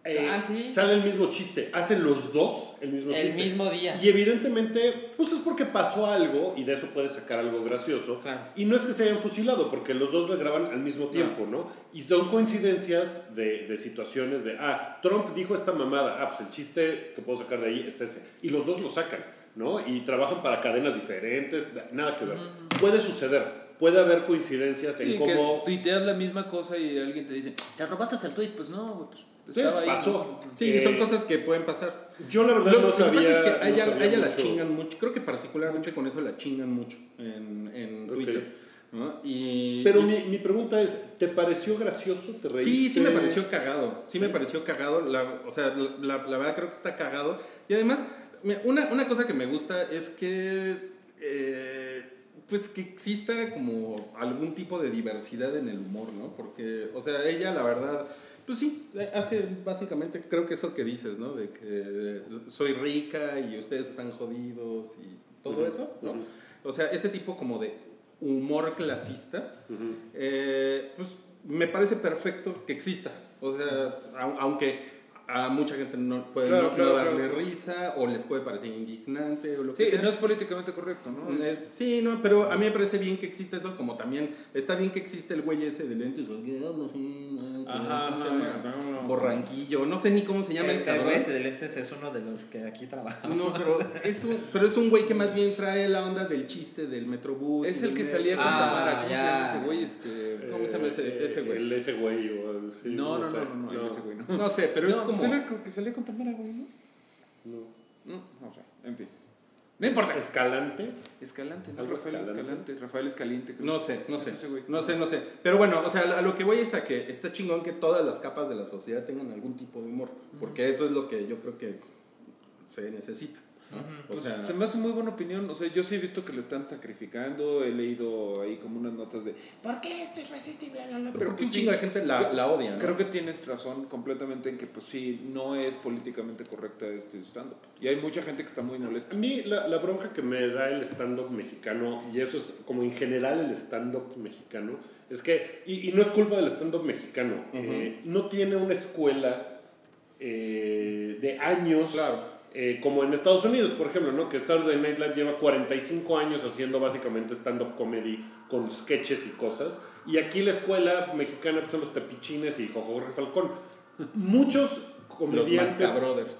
eh, Ah, sí. sale el mismo chiste. Hacen los dos el mismo El chiste. mismo día. Y evidentemente, pues es porque pasó algo y de eso puedes sacar algo gracioso. Claro. Y no es que se hayan fusilado, porque los dos lo graban al mismo tiempo, ¿no? Y son coincidencias de, de situaciones de, ah, Trump dijo esta mamada, ah, pues el chiste que puedo sacar de ahí es ese. Y los dos lo sacan, ¿no? Y trabajan para cadenas diferentes, nada que ver. Puede suceder, puede haber coincidencias en Sí, cómo... que tuiteas la misma cosa y alguien te dice, ¿te robaste el tweet? Pues no, güey, pues Sí, estaba ahí. pasó. Sí, Eh, son cosas que pueden pasar. Yo la verdad Lo, no lo que sabía... pasa es que a no ella, a ella la chingan mucho. Creo que particularmente con eso la chingan mucho en, en. Twitter. ¿no? Y, Pero y- mi, mi pregunta es, ¿te pareció gracioso? ¿Te reíste? Sí, sí me pareció cagado. Sí me pareció cagado. La, o sea, la, la verdad creo que está cagado. Y además, una, una cosa que me gusta es que. eh, pues que exista como algún tipo de diversidad en el humor, ¿no? Porque, o sea, ella la verdad. Pues sí, hace básicamente, creo que eso que dices, ¿no? De que soy rica y ustedes están jodidos y todo eso, ¿no? O sea, ese tipo como de humor clasista, eh, pues me parece perfecto que exista. O sea, au- aunque a mucha gente no puede Claro, no, darle claro. risa o les puede parecer indignante o lo Sí, que sea. no es políticamente correcto, ¿no? Es- sí, no, pero a mí me parece bien que exista eso, como también está bien que existe el güey ese de lentes así. Ajá, ¿cómo se llama? no, no. Borranquillo, no sé ni cómo se llama el, El, el cabrón. güey ese de lentes es uno de los que aquí trabaja. No, pero es, un, pero es un güey que más bien trae la onda del chiste del metrobús. Es el que metro. salía con Ah, Tamara, ¿cómo se llama ese güey? Este... ¿Cómo se llama ese- ese güey? El ese güey o el- sí, No, no, sé. no, no, no, ese güey no. No sé, pero es No, como... pues era el que salía con Tamara, güey, ¿no? No. No, no sé, en fin. No importa. Escalante. Escalante, ¿no? Rafael Escalante. Escalante, Rafael Escaliente. creo. No sé, no sé. No sé, no sé. Pero bueno, o sea, a lo que voy es a que está chingón que todas las capas de la sociedad tengan algún tipo de humor. Porque eso es lo que yo creo que se necesita. ¿No? O Pues, sea, se me hace muy buena opinión. O sea, yo sí he visto que lo están sacrificando. He leído ahí como unas notas de ¿Por qué esto es racista y bla, bla, bla? pero ¿por qué pues un sí, chingo de gente la, la odia? ¿no? Creo que tienes razón completamente en que, pues sí, no es políticamente correcta este stand-up. Y hay mucha gente que está muy A molesta. mí la, la bronca que me da el stand-up mexicano, y eso es como en general el stand-up mexicano, es que, y, y no es culpa del stand-up mexicano, eh, no tiene una escuela eh, de años, Claro. Eh, como en Estados Unidos, por ejemplo, ¿no? que Saturday Night Live lleva 45 años haciendo básicamente stand-up comedy con sketches y cosas, y aquí la escuela mexicana son los Pepichines y Jorge Falcón. Muchos comediantes...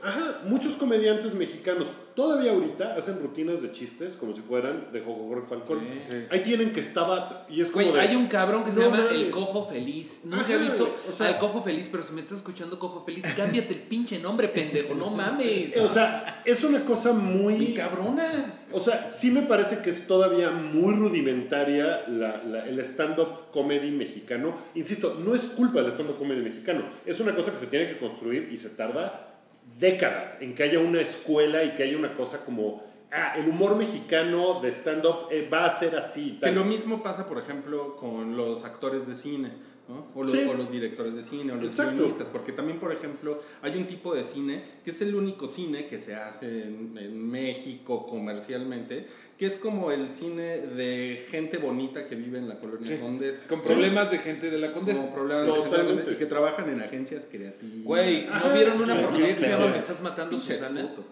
Ajá, muchos comediantes mexicanos todavía ahorita hacen rutinas de chistes como si fueran de Jorge Falcón. Sí. Ahí tienen que estaba y es como Güey, de- hay un cabrón que se No llama. El Cojo Feliz. Nunca Ajá, he visto o sea- al Cojo Feliz, pero si me estás escuchando Cojo Feliz, cámbiate el pinche nombre, pendejo. No mames. o sea, es una cosa Mi muy cabrona. O sea, sí me parece que es todavía muy rudimentaria la- la- el stand-up comedy mexicano. Insisto, no es culpa del stand-up comedy mexicano. Es una cosa que se tiene que construir y se tarda décadas en que haya una escuela y que haya una cosa como, ah, el humor mexicano de stand-up eh, va a ser así. Que tal. lo mismo pasa, por ejemplo, con los actores de cine. ¿No? O, los, Sí. o los directores de cine, o los Exacto. guionistas, porque también, por ejemplo, hay un tipo de cine que es el único cine que se hace en, en México comercialmente, que es como el cine de gente bonita que vive en la colonia Condesa. Con problemas de gente de la condesa. Como problemas de gente de la. Condesa y que trabajan en agencias creativas. Güey, ¿no Ajá, vieron una sí, porquería sí, que se sí. llama Me estás matando, Susana? putos.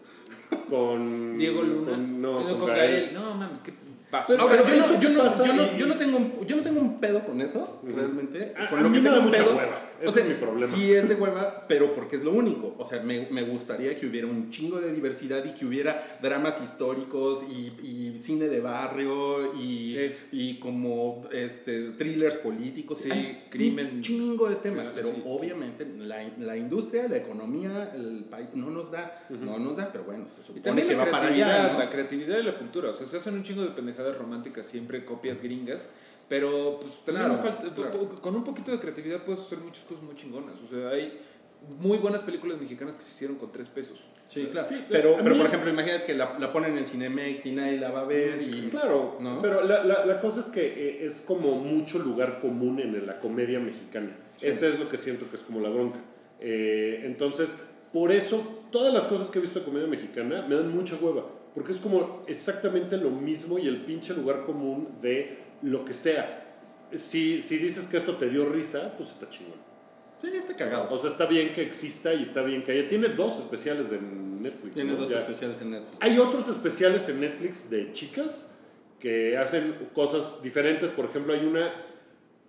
Con. Diego Luna. con- no, Eh, con, Gael. No, mames, basura. Ahora, yo no, yo, no, yo, no, yo, no tengo un, yo no tengo un pedo con eso, realmente. Con lo que tengo un pedo. O sea, es mi problema. Sí, es de hueva, pero porque es lo único. O sea, me, me gustaría que hubiera un chingo de diversidad y que hubiera dramas históricos y, y cine de barrio y, Sí. y como este, thrillers políticos. Sí, Hay crimen. Un chingo de temas, Sí. pero obviamente la, la industria, la economía, el país no nos da, no nos da, pero bueno, se Y supone también que va para allá. ¿no? la creatividad y la cultura. O sea, se hacen un chingo de pendejadas románticas, siempre copias gringas. Pero pues Claro, no falta- claro. con un poquito de creatividad puedes hacer muchas cosas muy chingonas. O sea, hay muy buenas películas mexicanas que se hicieron con tres pesos. Sí, claro. Sí, pero, a pero mí- por ejemplo, imagínate que la, la ponen en Cinemex y nadie la va a ver y... Claro, ¿no? pero la, la, la cosa es que eh, es como mucho lugar común en la comedia mexicana. Ese es lo que siento que es como la bronca. Eh, entonces, por eso, todas las cosas que he visto de comedia mexicana me dan mucha hueva. Porque es como exactamente lo mismo y el pinche lugar común de lo que sea. Si, si dices que esto te dio risa, pues está chingón. Sí, está cagado. O sea, está bien que exista y está bien que haya. Tiene dos especiales de Netflix. Tiene ¿no? dos Ya. especiales en Netflix. Hay otros especiales en Netflix de chicas que hacen cosas diferentes. Por ejemplo, hay una.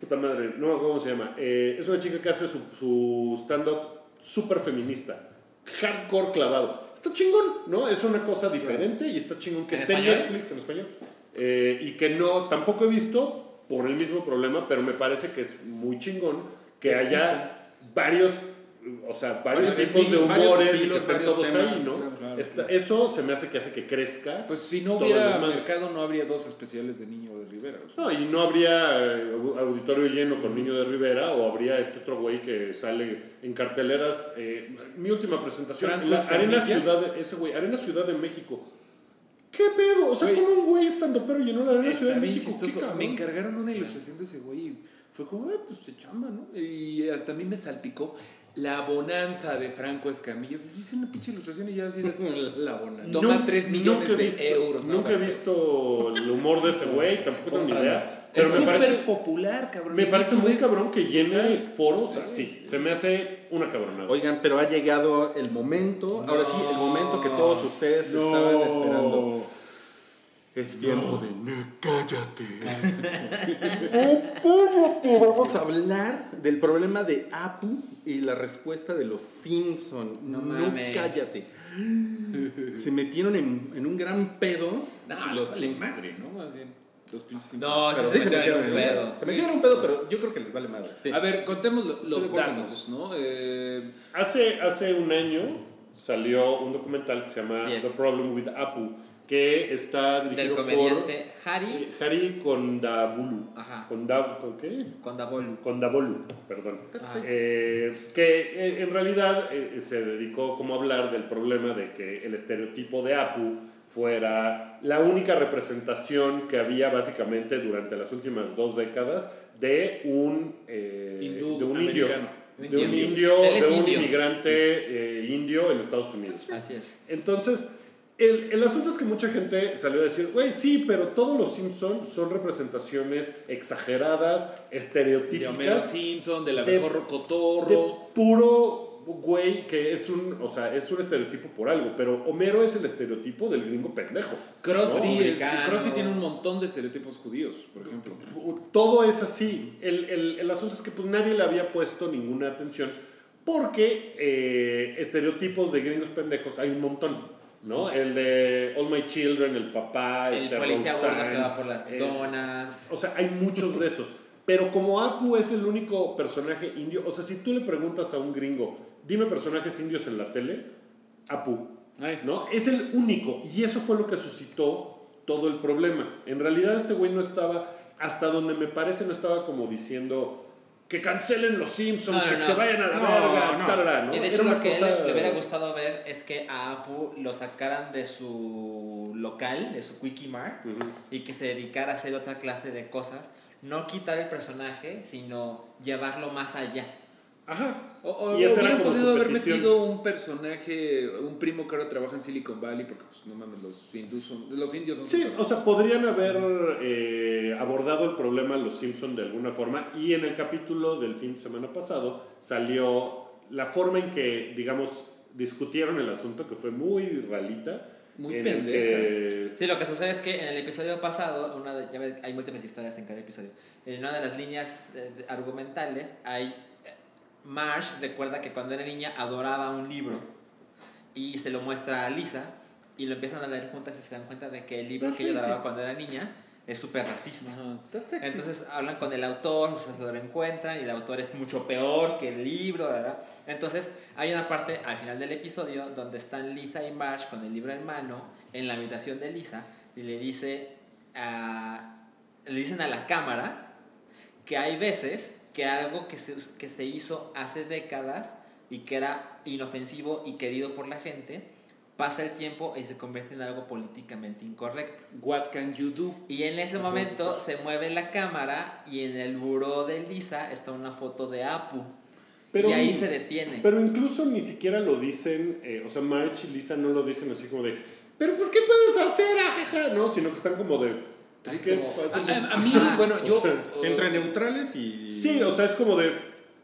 Puta madre, no cómo se llama. Eh, es una chica que hace su, su stand-up súper feminista. Hardcore clavado. Está chingón, ¿no? Es una cosa diferente y está chingón que ¿En esté en? Netflix en español. Eh, y que no, tampoco he visto por el mismo problema, pero me parece que es muy chingón que haya varios, o sea, varios, Varios tipos de estilos, humores y que estilos, estén todos temas, ahí, ¿no? claro, claro. Está- eso se me hace que hace que crezca. Pues si no hubiera mercado, no habría dos especiales de Niño de Rivera. o sea. No, y no habría eh, au- auditorio lleno con Niño de Rivera o habría este otro güey que sale en carteleras. eh, mi última presentación, la Arena. Ciudad, de, ese güey, Arena Ciudad de México. ¿Qué pedo? O sea, Güey. como un güey estando pero llenó la Arena Ciudad Está de bien México. ¿Qué chistoso. Me encargaron una ilustración de ese güey y fue como, "Ah, pues se chamba, ¿no? Y hasta a mí me salpicó la bonanza de Franco Escamilla. Hice una pinche ilustración y ya así de... La bonanza. Toma Nun- tres millones nunca he de visto- euros, ¿no? Nunca he visto el humor de ese güey, tampoco tengo ni idea. Pero es me súper parece, popular, cabrón. me parece muy ves- cabrón que llene foros así. Se me hace una cabronada. Oigan, pero ha llegado el momento, ahora sí, el momento que todos ustedes estaban esperando. Es tiempo de no, cállate. No, cállate. Vamos a hablar del problema de Apu y la respuesta de los Simpson. No No, mames. cállate. Se metieron en, en un gran pedo. No, los les vale madre, ¿no? Más bien. Los pinches No, Pero se sí se metieron metieron en un pedo. Se metieron en un pedo, pero yo creo que les vale madre. Sí. A ver, contemos los con datos, ¿no? Eh, Hace, hace un año salió un documental que se llama es. The Problem with Apu, que está Del dirigido por comediante eh, Harry Hari Kondabulu. Ajá. Konda- ¿Con qué? Kondabolu. Kondabolu, perdón. Ajá. Eh, que eh, en realidad eh, se dedicó como a hablar del problema de que el estereotipo de Apu fuera la única representación que había básicamente durante las últimas dos décadas de un, eh, Hindú de un indio, de un Indio. de un indio. inmigrante eh, indio en Estados Unidos. Así es. Entonces, el, el asunto es que mucha gente salió a decir, güey, sí, pero todos los Simpsons son representaciones exageradas, de estereotípicas, Homero Simpson, de- abejorro de cotorro. puro güey que es un, o sea, es un estereotipo por algo, pero Homero es el estereotipo del gringo pendejo. Krusty, ¿no? es-. Krusty tiene un montón de estereotipos judíos, por ejemplo. Todo es así. El, el- el asunto es que pues nadie le había puesto ninguna atención porque eh, estereotipos de gringos pendejos hay un montón. ¿No? El de All My Children, el papá, El este policía gordo que va por las eh, donas. O sea, hay muchos de esos. Pero como Apu es el único personaje indio, o sea, si tú le preguntas a un gringo, dime personajes indios en la tele, Apu, Ay. ¿no? Es el único. Y eso fue lo que suscitó todo el problema. En realidad este güey no estaba, hasta donde me parece, no estaba como diciendo que cancelen los Simpsons, No, no, que no. se vayan a la No, verga, no. tarara, ¿no? Y de hecho lo que él le hubiera gustado ver es que a Apu lo sacaran de su local, de su Quickie Mart, y que se dedicara a hacer otra clase de cosas. no quitar el personaje, sino llevarlo más allá. Ajá. O, o Y esa era hubieran como podido haber petición. metido un personaje, un primo que ahora trabaja en Silicon Valley, porque pues, no mames, los hindús son, los indios son Sí, o sea, podrían haber eh, abordado el problema los Simpson de alguna forma y en el capítulo del fin de semana pasado salió la forma en que, digamos, discutieron el asunto que fue muy ralita. Muy en el pendeja. que- Sí, lo que sucede es que en el episodio pasado, una de- ya ves, hay múltiples historias en cada episodio. En una de las líneas eh, argumentales hay Marge recuerda que cuando era niña adoraba un libro y se lo muestra a Lisa y lo empiezan a leer juntas y se dan cuenta de que el libro That's que ella adoraba cuando era niña es súper racista. Entonces hablan con el autor, se lo encuentran y el autor es mucho peor que el libro, ¿verdad? Entonces hay una parte al final del episodio donde están Lisa y Marge con el libro en mano en la habitación de Lisa y le dice a, le dicen a la cámara que hay veces que algo que se, que se hizo hace décadas y que era inofensivo y querido por la gente pasa el tiempo y se convierte en algo políticamente incorrecto. What can you do? Y en ese momento se mueve la cámara y en el buró de Lisa está una foto de Apu. Pero- y ahí se detiene. Pero incluso ni siquiera lo dicen, eh, o sea, Marge y Lisa no lo dicen así como de, pero pues, ¿qué puedes hacer? ajaja?" No, sino que están como de, "Es que- A, a- a mí, bueno, O yo. sea, uh, Entre neutrales y. Sí, o sea, es como de,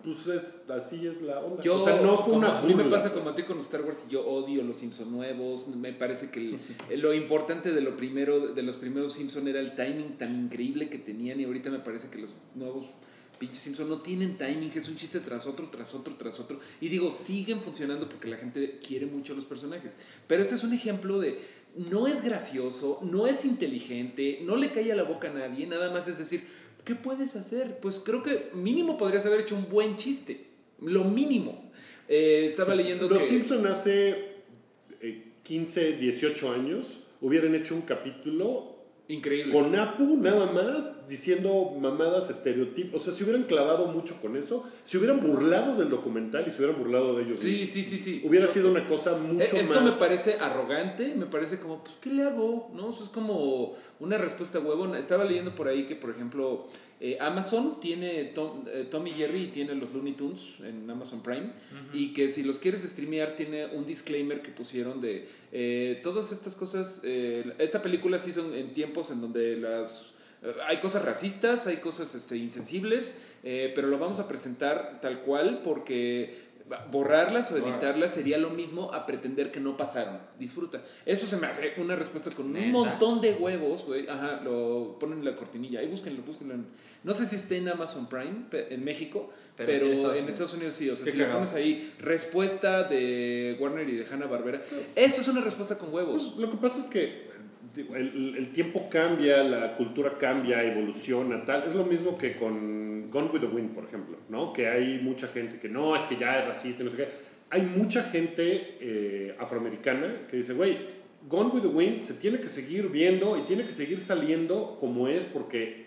pues es, así es la onda. Yo, o sea, no fue como una a mí me burla, pasa pues. como a ti con Star Wars, yo odio los Simpson nuevos, me parece que el- lo importante de lo primero de los primeros Simpson era el timing tan increíble que tenían y ahorita me parece que los nuevos pinches Simpson no tienen timing, es un chiste tras otro, tras otro, tras otro y digo, siguen funcionando porque la gente quiere mucho a los personajes, pero este es un ejemplo de no es gracioso, no es inteligente, no le cae a la boca a nadie, nada más es decir, ¿qué puedes hacer? Pues creo que mínimo podrías haber hecho un buen chiste. Lo mínimo. Eh, estaba leyendo Los que... Simpson hace eh, 15, 18 años hubieran hecho un capítulo Increíble. con Apu nada más diciendo mamadas estereotipos. O sea, si hubieran clavado mucho con eso, si hubieran burlado del documental y se hubieran burlado de ellos. Sí, mismos, sí, sí, sí. Hubiera Yo- sido una cosa mucho Eh, Esto más. me parece arrogante, me parece como, pues, ¿qué le hago? ¿No? Eso es como una respuesta huevona. Estaba leyendo por ahí que, por ejemplo, eh, Amazon tiene Tom, eh, Tom y Jerry y tiene los Looney Tunes en Amazon Prime. Y que si los quieres streamear tiene un disclaimer que pusieron de eh, todas estas cosas, eh, esta película se hizo en, tiempos en donde las... Hay cosas racistas, hay cosas este, insensibles, pero lo vamos a presentar tal cual porque borrarlas o editarlas sería lo mismo a pretender que no pasaron. Disfruta. Eso se me hace una respuesta con un montón de huevos, güey. Ajá, lo ponen en la cortinilla. Ahí búsquenlo, búsquenlo. en- No sé si esté en Amazon Prime en México, Pero pero, sí en Estados en Unidos. Estados Unidos sí. O sea, si le pones ahí respuesta de Warner y de Hanna Barbera, eso es una respuesta con huevos. Pues, lo que pasa es que el, el tiempo cambia, la cultura cambia, evoluciona, tal. Es lo mismo que con Gone with the Wind, por ejemplo, ¿no? Que hay mucha gente que no, es que ya es racista, no sé qué. Hay mucha gente eh, afroamericana que dice, güey, Gone with the Wind se tiene que seguir viendo y tiene que seguir saliendo como es porque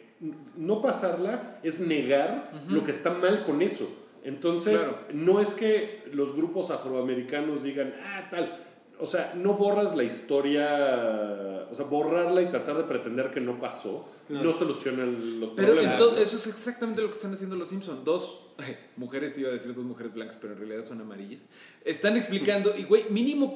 no pasarla es negar lo que está mal con eso. Entonces, Claro. no es que los grupos afroamericanos digan, ah, tal. O sea, no borras la historia, o sea, borrarla y tratar de pretender que no pasó, no soluciona los Pero problemas. entonces, eso es exactamente lo que están haciendo los Simpsons. Dos mujeres, iba a decir dos mujeres blancas, pero en realidad son amarillas. Están explicando, y güey, mínimo,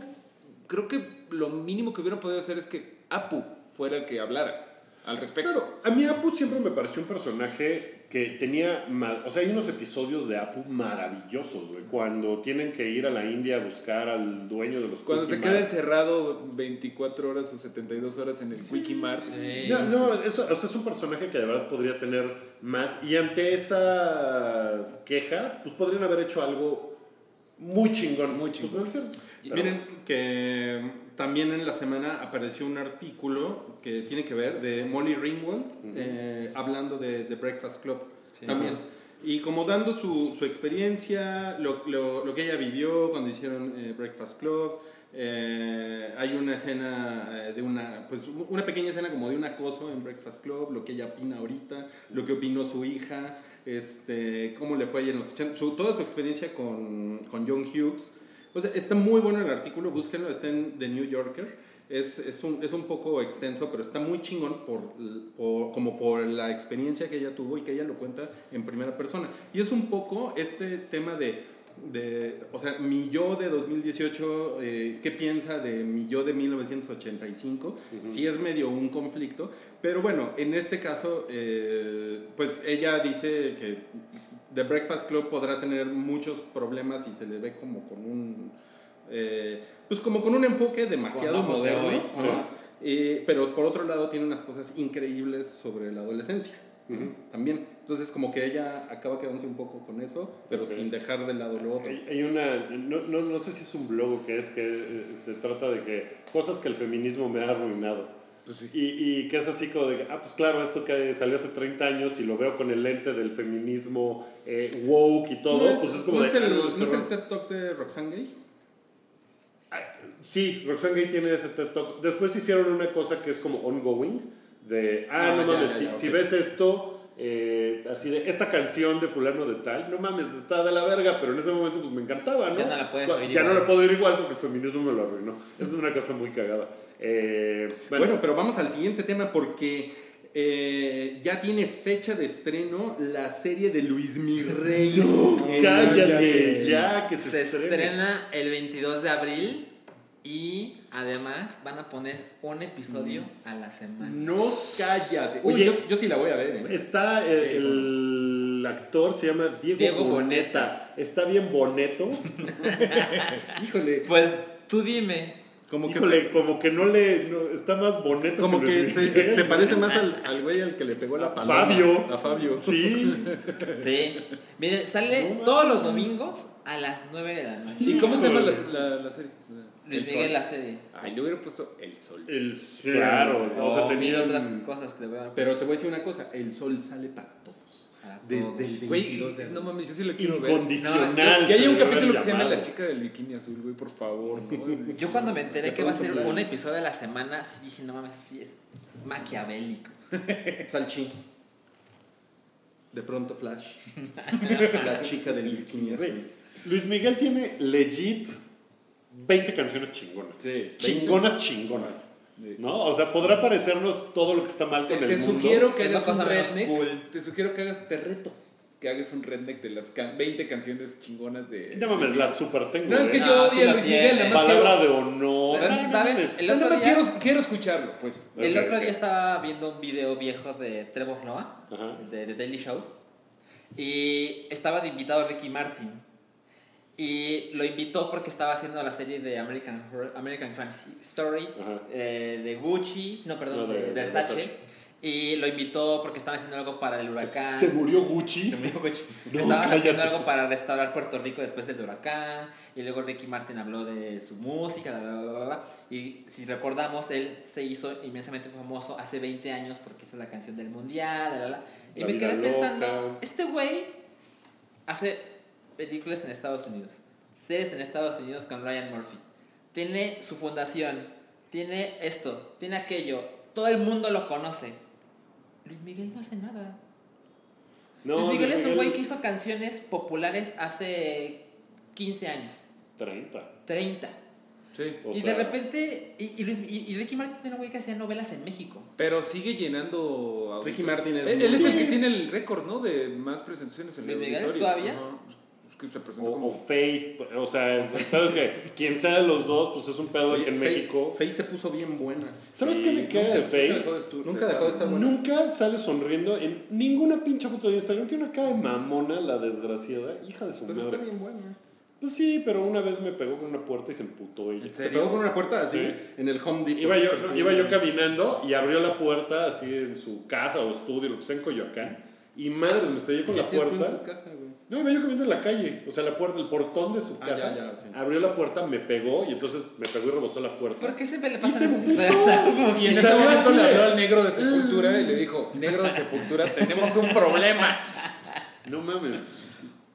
creo que lo mínimo que hubieran podido hacer es que Apu fuera el que hablara al respecto. Claro, a mí Apu siempre me pareció un personaje que tenía, o sea, hay unos episodios de Apu maravillosos, güey, cuando tienen que ir a la India a buscar al dueño de los Cuando se queda encerrado 24 horas o 72 horas en el Quickie Mart. Sí. No, no, eso, o sea, es un personaje que de verdad podría tener más. Y ante esa queja, pues podrían haber hecho algo muy chingón. Muy Pues chingón. no hicieron. Pero- Miren que también en la semana apareció un artículo que tiene que ver de Molly Ringwald eh, hablando de, de Breakfast Club también. Y como dando su, su experiencia, lo, lo, lo que ella vivió cuando hicieron eh, Breakfast Club. eh, hay una escena de una, pues una pequeña escena como de un acoso en Breakfast Club, lo que ella opina ahorita, lo que opinó su hija, este, cómo le fue a ella en los 80, su- toda su experiencia con, con John Hughes. O sea, está muy bueno el artículo, búsquenlo, está en The New Yorker. Es, es, un, es un poco extenso, pero está muy chingón por, por- como por la experiencia que ella tuvo y que ella lo cuenta en primera persona. Y es un poco este tema de, de o sea, mi yo de 2018, eh, ¿qué piensa de mi yo de 1985? Sí es medio un conflicto, pero bueno, en este caso, eh, pues ella dice que The Breakfast Club podrá tener muchos problemas y se le ve como con un eh, pues como con un enfoque demasiado ojos de moderno hoy, ¿no? ajá. Eh, pero por otro lado tiene unas cosas increíbles sobre la adolescencia también entonces como que ella acaba quedándose un poco con eso pero Ok. sin dejar de lado lo otro Hay una, no, no, no sé si es un blog o qué es, que eh, se trata de que cosas que el feminismo me ha arruinado. Y, y que es así como de, ah, pues claro, esto que salió hace 30 años y lo veo con el lente del feminismo eh, woke y todo, ¿No es, pues es como no de, es el, ah, no, ¿no es el. TED Talk de Roxane Gay? Sí, Roxane Gay tiene ese TED Talk. Después hicieron una cosa que es como ongoing, de, ah, Ah, no mames, si, ya, si ves esto, eh, así de, esta canción de fulano de tal, no mames, está de la verga, pero en ese momento pues me encantaba, ¿no? Ya no la puedes oír Ya no igual. la puedo oír igual porque el feminismo me lo arruinó. Es una cosa muy cagada. Eh, Bueno, pero vamos al siguiente tema porque eh, ya tiene fecha de estreno la serie de Luis Miguel. cállate, ya, que se, estrena el 22 de abril y además van a poner un episodio a la semana. No cállate. Uy, Oye, yo, yo sí la voy a ver. ¿eh? Está eh, el actor, se llama Diego, Diego Boneta. Está bien boneto. Híjole. Pues tú dime. Como que, Híjole, como que no le. no, está más boneto como que, que se, se parece más al, al güey al que le pegó la A paloma. Fabio. A Fabio. Sí. Sí. Miren, sale todos los domingos a las 9 de la noche. ¿Y cómo se llama la, la, la serie? Luis El Miguel Sol. la serie. Ay, le hubiera puesto El Sol. El, claro, o sea, O mil tenían- otras cosas que le voy a Pero te voy a decir una cosa, el sol sale para todos. Desde el 22 Güey, de no mames, yo sí lo quiero ver. Incondicional. Que haya un capítulo que se llame. La chica del bikini azul, güey, por favor. ¿no? Yo cuando me enteré De que va a ser un episodio a la semana, sí dije, no mames, sí es maquiavélico. Salchi. De pronto Flash. la chica del bikini azul. Güey, Luis Miguel tiene legit 20 canciones chingonas. Sí, Chingonas, chingonas. ¿No? O sea, podrá parecernos todo lo que está mal con Te, el te mundo. sugiero que hagas un redneck. cool. Te sugiero que hagas te reto. Que hagas un redneck de las can- 20 canciones chingonas de. Ya mames, las super tengo. No, es que ¿eh? No, yo sí odio a Luis. Miguel, nada más Palabra quiero. de honor. Pero, ¿saben? El otro día, quiero, quiero escucharlo, pues. el otro día estaba viendo un video viejo de Trevor Noah, de The Daily Show, y estaba de invitado Ricky Martin. Y lo invitó porque estaba haciendo la serie de American, American Crime Story, eh, de Gucci, no, perdón, No, de- de, de Versace. Versace. Y lo invitó porque estaba haciendo algo para el huracán. Se murió Gucci. Se murió Gucci. No, haciendo cállate. algo para restaurar Puerto Rico después del huracán. Y luego Ricky Martin habló de su música. bla, bla, bla. Y si recordamos, él se hizo inmensamente famoso hace 20 años porque hizo la canción del mundial. Y La me quedé loca. pensando: este güey hace películas en Estados Unidos, series en Estados Unidos con Ryan Murphy. Tiene su fundación, tiene esto, tiene aquello. Todo el mundo lo conoce. Luis Miguel no hace nada. No, Luis Miguel Luis es un Miguel- güey que hizo canciones populares hace 15 años, 30. 30. Sí. O y sea, de repente, y, y, Luis- y- y Ricky Martin era un güey que hacía novelas en México. Pero sigue llenando. Ricky Martin es Él, él es el que tiene el récord, ¿no? De más presentaciones en ¿Luis el Miguel auditorio. todavía? Ajá. Es que se presentó O, o como. Faye. O sea, el pedo es que quien sea de los dos, pues es un pedo de Oye, que en Faye- México. Faye se puso bien buena. ¿Sabes qué me caga de Nunca Faye? dejó de Nunca dejó de estar buena. Nunca sale sonriendo en ninguna pinche foto de Instagram. Tiene una cara de mamona, la desgraciada. Hija de su Pero está madre. bien buena. Pues sí, pero una vez me pegó con una puerta y se emputó ella. Se pegó con una puerta así Sí. en el Home Depot. Iba yo, iba yo caminando y abrió la puerta así en su casa o estudio, lo que sea en Coyoacán. Y madre, me estrellé con ¿Qué la tú en puerta. su casa, No, iba yo caminando en la calle. O sea, la puerta, el portón de su Ah, casa. ya, ya, ok. Abrió la puerta, me pegó y entonces me pegó y rebotó la puerta. ¿Por qué siempre le pasan se esas historias? Y en ese momento le habló al negro de Sepultura y le dijo: Negro de Sepultura, tenemos un problema. No mames.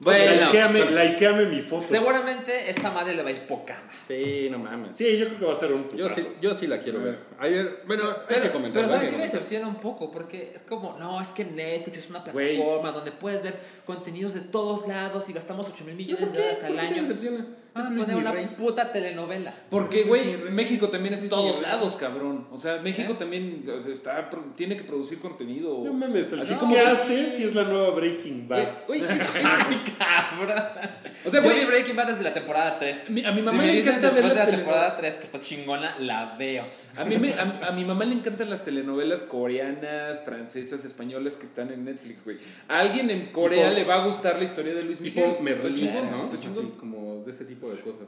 Bueno, Likeame, likeame mi foto. seguramente esta madre le va a ir poca. Sí, no mames. Sí, yo creo que va a ser un Yo sí, yo sí la quiero ver. Ayer, bueno, hay Pero, que comentar. pero hay ¿sabes? que Sí me decepciona un poco, porque es como, no, es que Netflix es una Güey. plataforma donde puedes ver contenidos de todos lados y gastamos 8 mil millones ¿Por de qué? dólares ¿Por al qué año. decepciona? Ah, Es Luis poner una Miguel. puta telenovela. Porque, Porque güey, rey. México también es Es todos rey. lados, cabrón. O sea, México ¿Eh? también o sea, está, tiene que producir contenido. No mames, el Así chico como que que- hace si es la nueva Breaking Bad. Oye, es- es- Cabrón. O sea, güey, vi Breaking Bad desde la temporada 3. Mi- a mi si mamá me le encanta ver después de las la temporada 3 que está chingona, la veo. A, mí me- a, a mi mamá le encantan las telenovelas coreanas, francesas, españolas que están en Netflix, güey. A alguien en Corea Tipo- le va a gustar la historia de Luis Miguel. tipo Está Merlín, chingón, ¿no? Está chingón. Así como de ese tipo de cosas.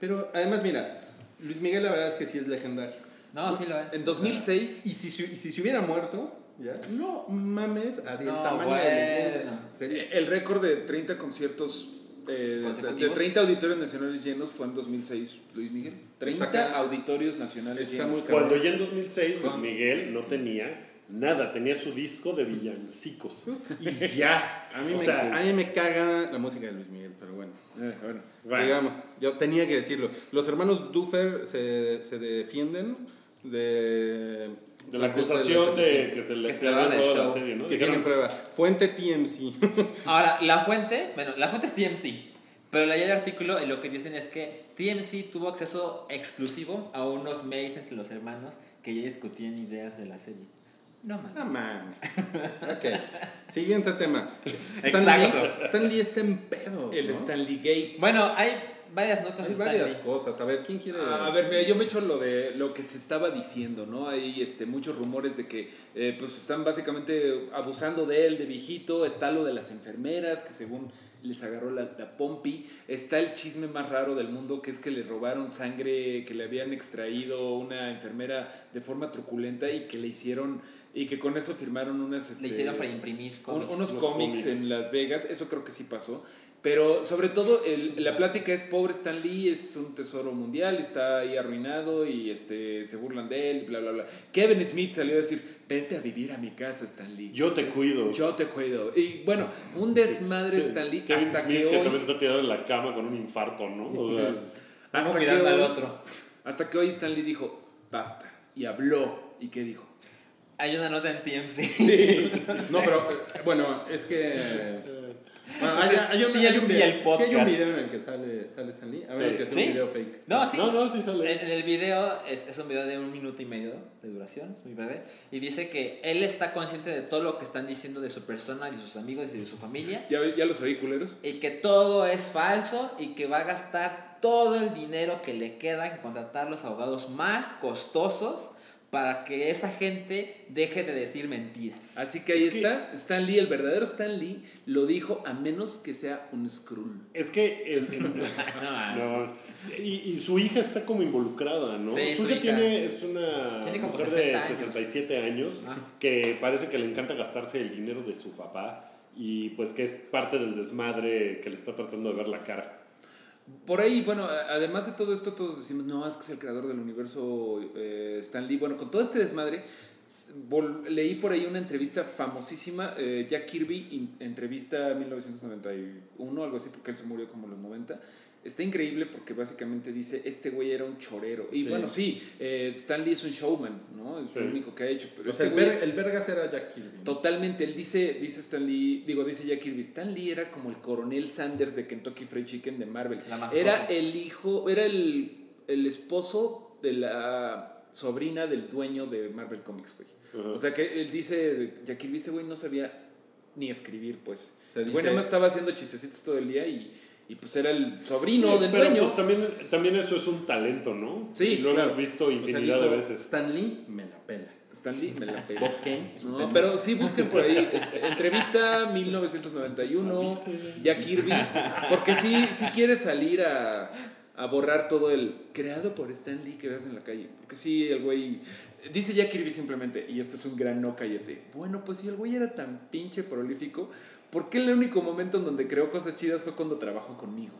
Pero además, mira, Luis Miguel la verdad es que sí es legendario. No, sí lo es. En 2006, Y si, se- y si se hubiera muerto, ya, no mames, así el No, tamaño de bueno. leyenda. Sería- el récord de 30 conciertos, eh, de, de ¿Consecutivos? 30 auditorios nacionales llenos fue en 2006, Luis Miguel. 30 Está ca- auditorios nacionales Está llenos. muy Cuando ya en 2006 Luis Miguel no tenía nada, tenía su disco de villancicos. Y ya. A mí, o me, sea, a mí me caga la música de Luis Miguel, pero bueno. Eh, bueno. bueno. Digamos, yo tenía que decirlo. Los hermanos Duffer se, se defienden de... de la acusación de que se le Que toda la show. serie, ¿no? Que Dijeron, tienen prueba. Fuente TMC. Ahora, la fuente, bueno, la fuente es TMC. Pero leí el artículo y lo que dicen es que TMC tuvo acceso exclusivo a unos mails entre los hermanos que ya discutían ideas de la serie. No mames. Ah, man. Ok. Siguiente tema. Stan. Lee, Stan Lee está en pedos. El ¿no? Stanley Gate. Bueno, hay varias notas Hay varias cosas. A ver, ¿quién quiere...? Ah, A ver, mira, yo me echo lo de lo que se estaba diciendo, ¿no? Hay este, muchos rumores de que eh, pues están básicamente abusando de él, de viejito. Está lo de las enfermeras, que según les agarró la, la pompi. Está el chisme más raro del mundo, que es que le robaron sangre, que le habían extraído una enfermera de forma truculenta y que le hicieron, y que con eso firmaron unas... Le este, hicieron para imprimir un- cómics. unos cómics. en Las Vegas, eso creo que sí pasó. Pero sobre todo el- la plática es pobre Stan Lee, es un tesoro mundial, está ahí arruinado y este, se burlan de él, bla, bla, bla. Kevin Smith salió a decir, vente a vivir a mi casa Stan Lee. Yo te cuido. Yo te cuido. Y bueno, un desmadre Sí, Stan Lee Kevin hasta Smith, que que, hoy... también está tirado en la cama con un infarto, ¿no? O sea, hasta que cuidando al hoy- otro. Hasta que hoy Stan Lee dijo, basta. Y habló. ¿Y qué dijo? Hay una nota en TMC. No, pero eh, bueno, es que. Bueno, hay, hay un, hay un TMC, video, el sí hay un podcast. video en el que sale, sale Stan Lee. A menos Sí. que sea ¿Sí? un video fake. No, sí. No, no, sí sale. En, en el video, es, es un video de un minuto y medio de duración, es muy breve, y dice que él está consciente de todo lo que están diciendo de su persona, de sus amigos y de su familia, ¿Ya, ya los oí, culeros? y que todo es falso y que va a gastar todo el dinero que le queda en contratar los abogados más costosos para que esa gente deje de decir mentiras. Así que ahí Es que- está, Stan Lee, el verdadero Stan Lee, lo dijo a menos que sea un Skrull. Es que. el- el- No, no, y, y su hija está como involucrada, ¿no? Sí, su su hija hija. tiene, es una Tiene como mujer 60 de años. 67 años Ah. que parece que le encanta gastarse el dinero de su papá y pues que es parte del desmadre que le está tratando de ver la cara. Por ahí, bueno, además de todo esto, todos decimos, no, es que es el creador del universo eh, Stan Lee. Bueno, con todo este desmadre, leí por ahí una entrevista famosísima, eh, Jack Kirby, entrevista 1991, algo así, porque él se murió como en los 90. Está increíble porque básicamente dice, este güey era un chorero. Y Sí. bueno, sí, eh, Stan Lee es un showman, ¿no? Es lo único que ha hecho. Pero O sea, este el, güey ver- el Vergas era Jack Kirby. ¿no? Totalmente, él dice, dice Stan Lee, digo, dice Jack Kirby, Stan Lee era como el coronel Sanders de Kentucky Fried Chicken de Marvel. La. Era el hijo, era el, el esposo de la sobrina del dueño de Marvel Comics, güey. O sea que él dice, Jack Kirby, ese güey no sabía ni escribir, pues. O sea, el dice- nada más estaba haciendo chistecitos todo el día y, y pues era el sobrino Sí, del pero, dueño. pues, también, también eso es un talento, ¿no? Sí, Y lo claro. hemos visto O sea, infinidad dijo, de veces. Stan Lee me la pela. Stan Lee me la es un No, pero sí busquen por ahí este, entrevista 1991 Jack Kirby porque sí si quieres salir a, a borrar todo el creado por Stan Lee que veas en la calle porque sí el güey dice Jack Kirby simplemente y esto es un gran no cállate bueno pues si el güey era tan pinche prolífico ¿por qué el único momento en donde creó cosas chidas fue cuando trabajó conmigo?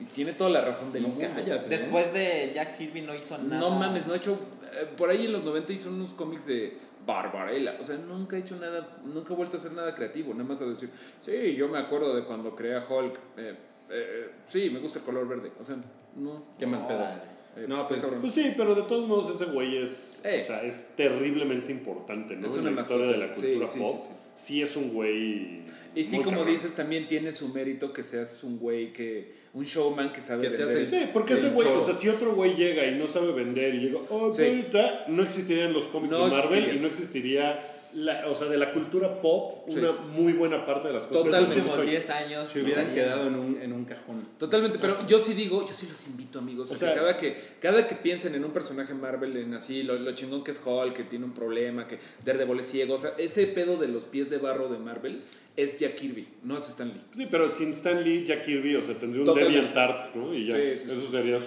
y tiene toda la razón del No, mundo cállate. ¿no? Después de Jack Kirby no hizo nada. no mames, no ha hecho. eh, por ahí en los 90 hizo unos cómics de Barbarella. O sea, nunca ha hecho nada, nunca ha vuelto a hacer nada creativo. Nada más a decir, sí, yo me acuerdo de cuando creé a Hulk. eh, eh, sí, me gusta el color verde. O sea, no. Qué mal pedo. Órale. Eh, No, pues. Pues sí, pero de todos modos ese güey es, Eh. o sea, es terriblemente importante, ¿no? Es en una la historia de la cultura Sí, sí, pop. sí, sí. Sí, es un güey. Y sí, muy como cabrón. dices, también tiene su mérito que seas un güey que. Un showman que sabe Que se vender. hace- Sí, porque ese güey, o sea, si otro güey llega y no sabe vender y llega, oh, Sí. ta", no existirían los cómics No de Marvel existiría. y no existiría, la, o sea, de la cultura pop, Sí. una muy buena parte de las cosas. Totalmente. Como soy- 10 años. Se hubieran quedado en un, en un cajón. Totalmente, pero yo sí digo, yo sí los invito, amigos. O a sea- que cada que cada que piensen en un personaje Marvel, en así, lo, lo chingón que es Hulk, que tiene un problema, que Daredevil es ciego, o sea, ese pedo de los pies de barro de Marvel es Jack Kirby, no es Stan Lee. Sí, pero sin Stan Lee, Jack Kirby, o sea, tendría un. DeviantArt, ¿no? Y ya, Sí, sí, sí. eso sería su,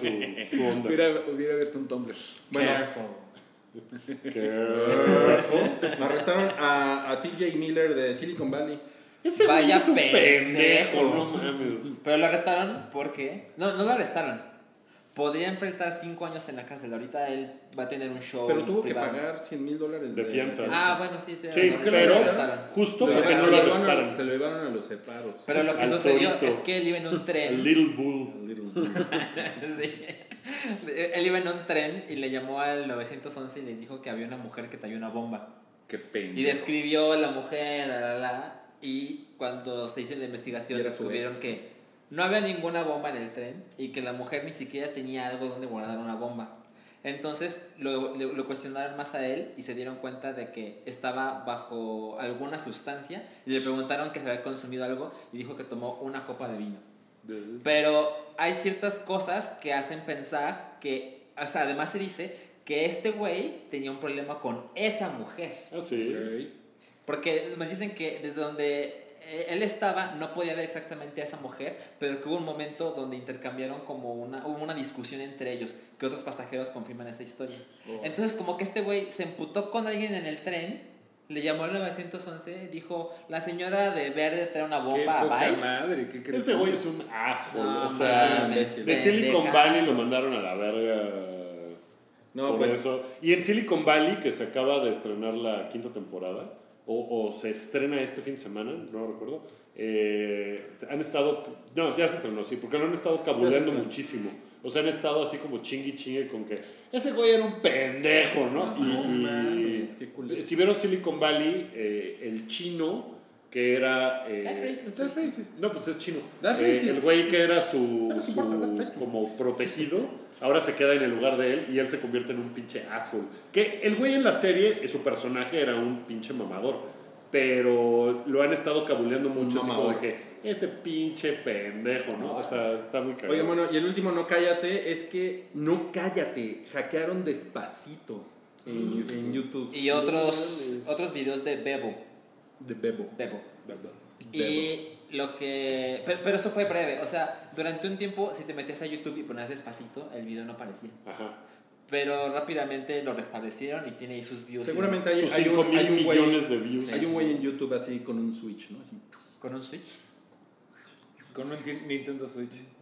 su onda. Hubiera, hubiera abierto un Tumblr. Bueno, Que- arrestaron a, a TJ Miller de Silicon Valley. Ese Vaya es un pendejo. pendejo, no mames. Pero lo arrestaron porque. No, no lo arrestaron. Podría enfrentar 5 años en la cárcel. Ahorita él va a tener un show. Pero tuvo que privado. pagar 100 mil dólares De fianza. Ah, bueno, sí, te Sí, pero arrestaron. justo porque no lo arrestaron. se lo llevaron a los separos. Pero lo que Al sucedió torito. es que él iba en un tren. Little Bull. Sí. Él iba en un tren y le llamó al 911 y les dijo que había una mujer que traía una bomba. Qué pendejo. Y describió a la mujer, la, la, la, y cuando se hizo la investigación descubrieron que no había ninguna bomba en el tren y que la mujer ni siquiera tenía algo donde guardar una bomba. Entonces lo, lo, lo cuestionaron más a él y se dieron cuenta de que estaba bajo alguna sustancia y le preguntaron que se había consumido algo y dijo que tomó una copa de vino. Pero hay ciertas cosas que hacen pensar que, o sea, además se dice que este güey tenía un problema con esa mujer. Ah, sí. Porque me dicen que desde donde eh, él estaba no podía ver exactamente a esa mujer, pero que hubo un momento donde intercambiaron como una, hubo una discusión entre ellos, que otros pasajeros confirman esa historia. Entonces como que este güey se emputó con alguien en el tren, le llamó al 911, dijo, la señora de verde trae una Qué bomba, poca bye. madre, qué crees. Ese güey es un asshole. No, o sea, mames, de Silicon. Valley lo mandaron a la verga. No, por pues- eso. Y en Silicon Valley, que se acaba de estrenar la quinta temporada, o, o se estrena este fin de semana, no recuerdo, eh, han estado. No, ya se estrenó, sí, porque lo han estado cabuleando estrenó. muchísimo. O sea, han estado así como chingui chingue con que ese güey era un pendejo, ¿no? y, No y- qué culero. si vieron Silicon Valley, eh, el chino que era. eh, That's racist, that's racist. racist. No, pues es chino. That's Eh, racist. el güey que era su, como protegido, ahora se queda en el lugar de él y él se convierte en un pinche asshole. Que el güey en la serie, su personaje era un pinche mamador. Pero lo han estado cabuleando mucho, así como de que ese pinche pendejo, ¿no? O sea, está muy cagado. Oiga, bueno, y el último no cállate es que no cállate, hackearon despacito en, en YouTube. Y otros, otros videos de Bebo. De Bebo. Bebo. Bebo. Y lo que... Pero, pero eso fue breve. O sea, durante un tiempo, si te metías a YouTube y ponías despacito, el video no aparecía. Ajá. Pero rápidamente lo restablecieron y tiene ahí sus views. Seguramente hay, Sus hay cinco un, hay un millones de views. hay un güey en YouTube así con un Switch, ¿no? Así. Con un Switch. Con un Nintendo- Switch.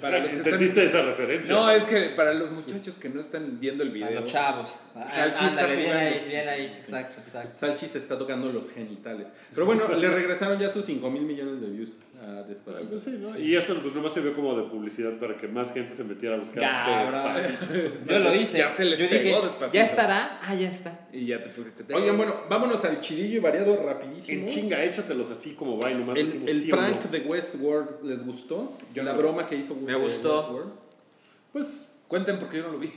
Para los que ¿Entendiste están- esa referencia? No, es que para los muchachos que no están viendo el A video. los chavos. Ah, Salchi está ándale, bien ahí, bien ahí. Exacto, exacto. Salchi se está tocando los genitales. Pero bueno, le regresaron ya sus 5 mil millones de views a Despacito. Pues sí, ¿no? Y eso pues nomás sirvió como de publicidad para que más gente se metiera a buscar. Despacito. Yo lo hice. Ya se les Yo dije, Despacito. ya estará. Ah, ya está. Y ya te pusiste. Oigan, bueno, vámonos al chidillo y variado rapidísimo. En chinga, échatelos así como va y nomás El, decimos el sí prank de Westworld les gustó. la broma que hizo Me gustó. Westworld. Pues Cuenten porque yo no lo vi.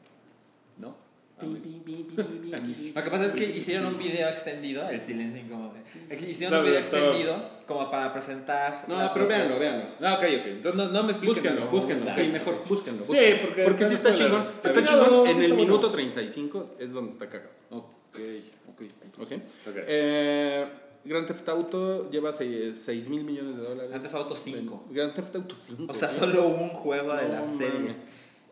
¿No? Lo que pasa es que hicieron un video extendido, el silencio incómodo. Hicieron un video extendido como para presentar. No, pero véanlo, véanlo. No, ok, ok. Entonces no, no me expliquen. Búsquenlo, búsquenlo. Sí, mejor, búsquenlo. Sí, porque porque sí está chingón. Está chingón. En el minuto bueno. 35 es donde está cagado. Ok, ok. ¿Ok? Ok. Eh, Grand Theft Auto lleva 6 mil millones de dólares. Grand Theft Auto 5. Grand Theft Auto 5. O sea, ¿sí? solo un juego de la serie.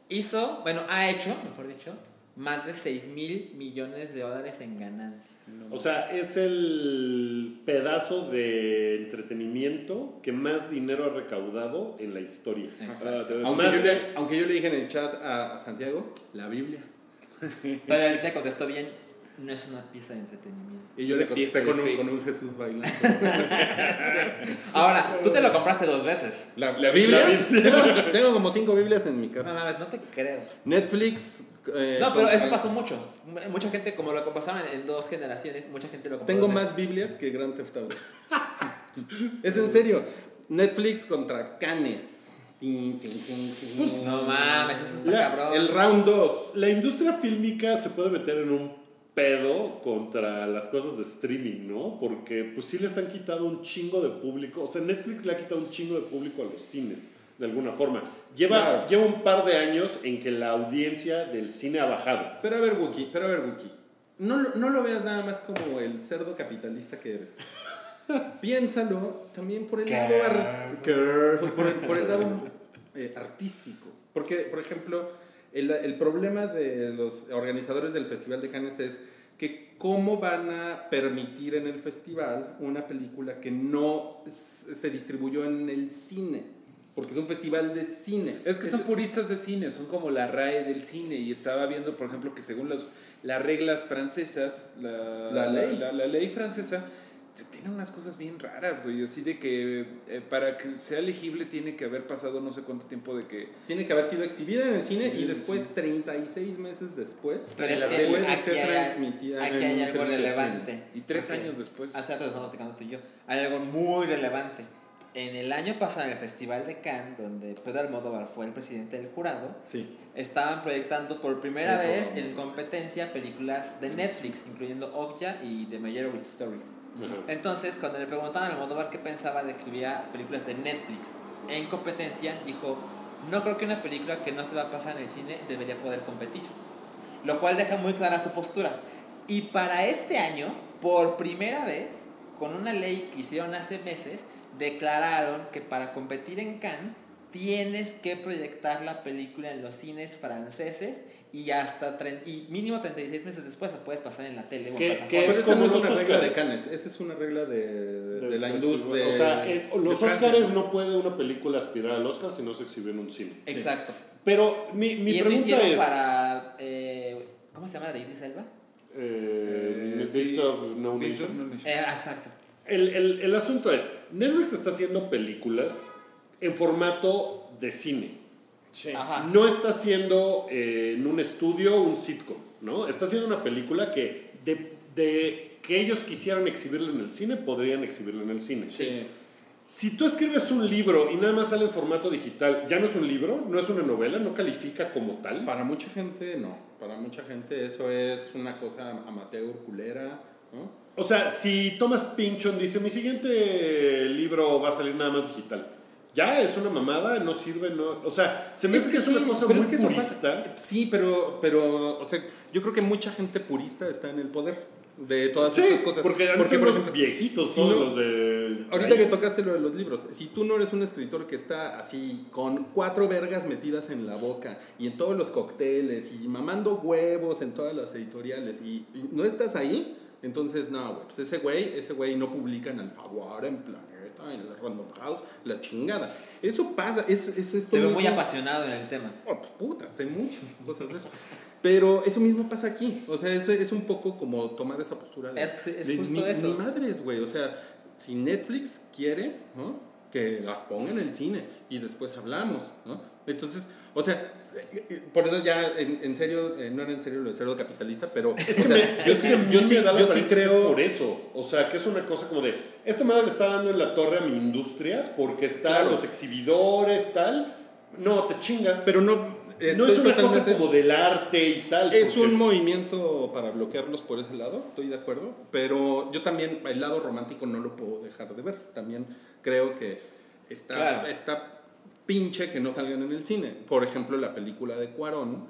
Hizo, bueno, ha hecho, mejor dicho, más de 6 mil millones de dólares en ganancias. O sea, es el pedazo de entretenimiento que más dinero ha recaudado en la historia. Exacto. Aunque Más yo, le, aunque yo le dije en el chat a, a Santiago, la Biblia. Pero él te contestó bien. No es una pieza de entretenimiento. Y yo le contesté con un, con un Jesús bailando. Ahora, tú te lo compraste dos veces. La, la Biblia. La Biblia. Tengo, tengo como cinco Biblias en mi No casa. mames, no te creo. Netflix. eh, No, pero eso pasó mucho. Mucha gente, como lo pasaron en, en dos generaciones, mucha gente lo compró. Tengo dos más Biblias que Grand Theft Auto. es en serio. Netflix contra Canes. No mames, eso está Ya, cabrón. El round 2. La industria fílmica se puede meter en un pedo contra las cosas de streaming, ¿no? Porque pues sí les han quitado un chingo de público. O sea, Netflix le ha quitado un chingo de público a los cines, de alguna forma. Lleva, Claro. lleva un par de años en que la audiencia del cine ha bajado. Pero a ver, Wookie, pero a ver, Wookie. No, no lo veas nada más como el cerdo capitalista que eres. Piénsalo también por el lado, por el, por el lado eh, artístico. Porque, por ejemplo, el, el problema de los organizadores del Festival de Cannes es que cómo van a permitir en el festival una película que no se distribuyó en el cine. Porque es un festival de cine. Es que son puristas de cine, son como la RAE del cine. Y estaba viendo, por ejemplo, que según los, las reglas francesas, la, La ley. La, la ley francesa tiene unas cosas bien raras, güey. Así de que eh, para que sea elegible tiene que haber pasado no sé cuánto tiempo de que. Tiene que haber sido exhibida en el cine Sí, y después, sí. 36 meses después, Pero es la que puede ser hay, transmitida aquí en hay un algo relevante. Y tres años después. Hace rato lo estamos tú y yo. Hay algo muy relevante. En el año pasado, en el Festival de Cannes, donde Pedro Almodóvar fue el presidente del jurado, Sí. estaban proyectando por primera vez en competencia películas de Netflix, incluyendo Okja y The Meyerowitz Stories. Entonces, cuando le preguntaban a Almodóvar qué pensaba de que hubiera películas de Netflix en competencia, dijo, no creo que una película que no se va a pasar en el cine debería poder competir. Lo cual deja muy clara su postura. Y para este año, por primera vez, con una ley que hicieron hace meses, declararon que para competir en Cannes tienes que proyectar la película en los cines franceses y hasta tre- y mínimo 36 meses después la puedes pasar en la tele o ¿Qué- plataformas. qué Pero Es esa como no es una regla de. Cannes, esa es una regla de, de, Del la industria. O sea, eh, los. Oscars no puede una película aspirar al Oscar si no se exhibe en un cine. Exacto. Pero mi, mi y eso pregunta hicieron es... para eh, ¿cómo se llama la de Idris Elba? eh, Eh, Beast sí. of No Beast of Nation. No Nation. Eh, exacto. El, el, el asunto es, Netflix está haciendo películas en formato de cine. Ajá. No está haciendo eh, en un estudio un sitcom, ¿no? Está haciendo una película que de, de que ellos quisieran exhibirla en el cine, podrían exhibirla en el cine. Sí. Si tú escribes un libro y nada más sale en formato digital, ¿ya no es un libro? ¿No es una novela? ¿No califica como tal? Para mucha gente, no. Para mucha gente eso es una cosa amateur, culera, ¿no? O sea, si Thomas Pynchon dice, mi siguiente libro va a salir nada más digital, ya es una mamada, no sirve, no... O sea, se me hace que es una sí, cosa muy es que eso purista. pasa- Sí, pero, pero, o sea, yo creo que mucha gente purista está en el poder de todas Sí, esas cosas. porque han Porque, por ejemplo, viejitos si todos no- los de... Ahorita ahí. que tocaste lo de los libros, si tú no eres un escritor que está así con cuatro vergas metidas en la boca y en todos los cócteles y mamando huevos en todas las editoriales y, y no estás ahí, entonces no, güey, pues ese güey, ese güey no publica en Alfaguara, en Planeta, en Random House, la chingada. Eso pasa, es, es esto Te veo muy apasionado en el tema. Oh, pues, puta, sé muchas cosas de eso. Pero eso mismo pasa aquí. O sea, eso es un poco como tomar esa postura de. Es- es de justo ni, eso. ni madres, güey. O sea, si Netflix quiere, ¿no? Que las ponga en el cine y después hablamos, ¿no? Entonces, o sea, por eso ya en, en serio, eh, no era en serio lo de cerdo capitalista, pero. O sea, yo sí, yo sí, yo sí que es creo. por eso. O sea, que es una cosa como de, esta madre le está dando en la torre a mi industria porque está Claro. los exhibidores, tal. No, te chingas. Pero no. no es una cosa como del arte y tal. Es porque- un movimiento para bloquearlos por ese lado, estoy de acuerdo, pero yo también el lado romántico no lo puedo dejar de ver. También creo que está, Claro. está pinche que no salgan en el cine. Por ejemplo, la película de Cuarón,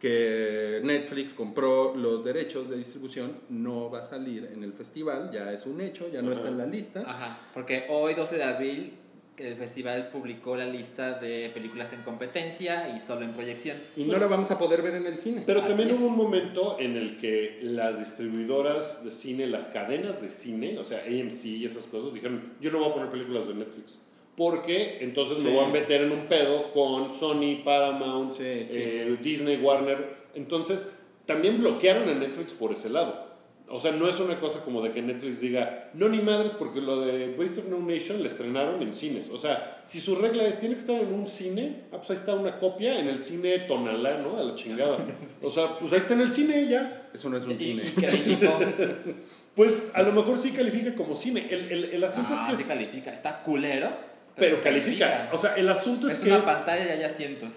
que Netflix compró los derechos de distribución, no va a salir en el festival, ya es un hecho, ya no está en la lista. Ajá. Porque hoy, 12 de abril, el festival publicó la lista de películas en competencia y solo en proyección. Y no la vamos a poder ver en el cine. Pero Así también es. hubo un momento en el que las distribuidoras de cine, las cadenas de cine, o sea, AMC y esas cosas, dijeron, yo no voy a poner películas de Netflix. Porque entonces me Sí. voy a meter en un pedo con Sony, Paramount, Sí, sí. eh, Disney, Warner. Entonces, también bloquearon a Netflix por ese lado. O sea, no es una cosa como de que Netflix diga, no ni madres, porque lo de Waste of No Nation le estrenaron en cines. O sea, si su regla es, tiene que estar en un cine, ah, pues ahí está una copia en el cine Tonalá, ¿no? A la chingada. O sea, pues ahí está en el cine ya. Eso no es un cine. Pues a lo mejor sí califica como cine. El, el, el asunto Ah, es que sí es- califica. Está culero. Pero califica. O sea, el asunto es, es que una es... pantalla y hay asientos.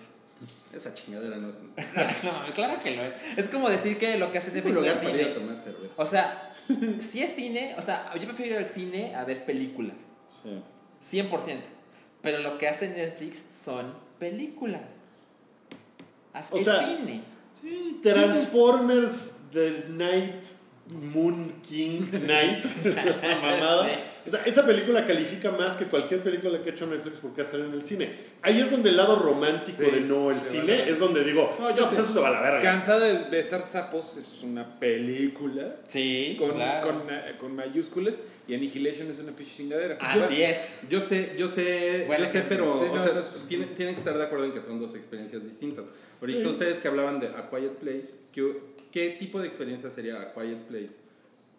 Esa chingadera no es no, claro que lo es. Es como decir que lo que hace es un Netflix lugar para ir a tomar cerveza. O sea, si es cine, o sea, yo prefiero ir al cine a ver películas. Sí. 100%. Pero lo que hace Netflix son películas. Haz- O es sea, cine. Sí, Transformers The Night Moon King Night. La mamada. O sea, esa película califica más que cualquier película que ha hecho Netflix porque ha salido en el cine. Ahí es donde el lado romántico Sí, de no el cine es donde digo, No, no, yo pues sé. eso se va a la verga. Cansada de besar sapos es una película. Sí, Con, claro. con, eh, con mayúsculas y Annihilation es una pinche chingadera. Así es. Yo sé, yo sé, Bueno, yo sé, pero sí, o no, sea, no es- tienen, tienen que estar de acuerdo en que son dos experiencias distintas. Ahorita ustedes que hablaban de A Quiet Place, ¿qué, qué tipo de experiencia sería A Quiet Place?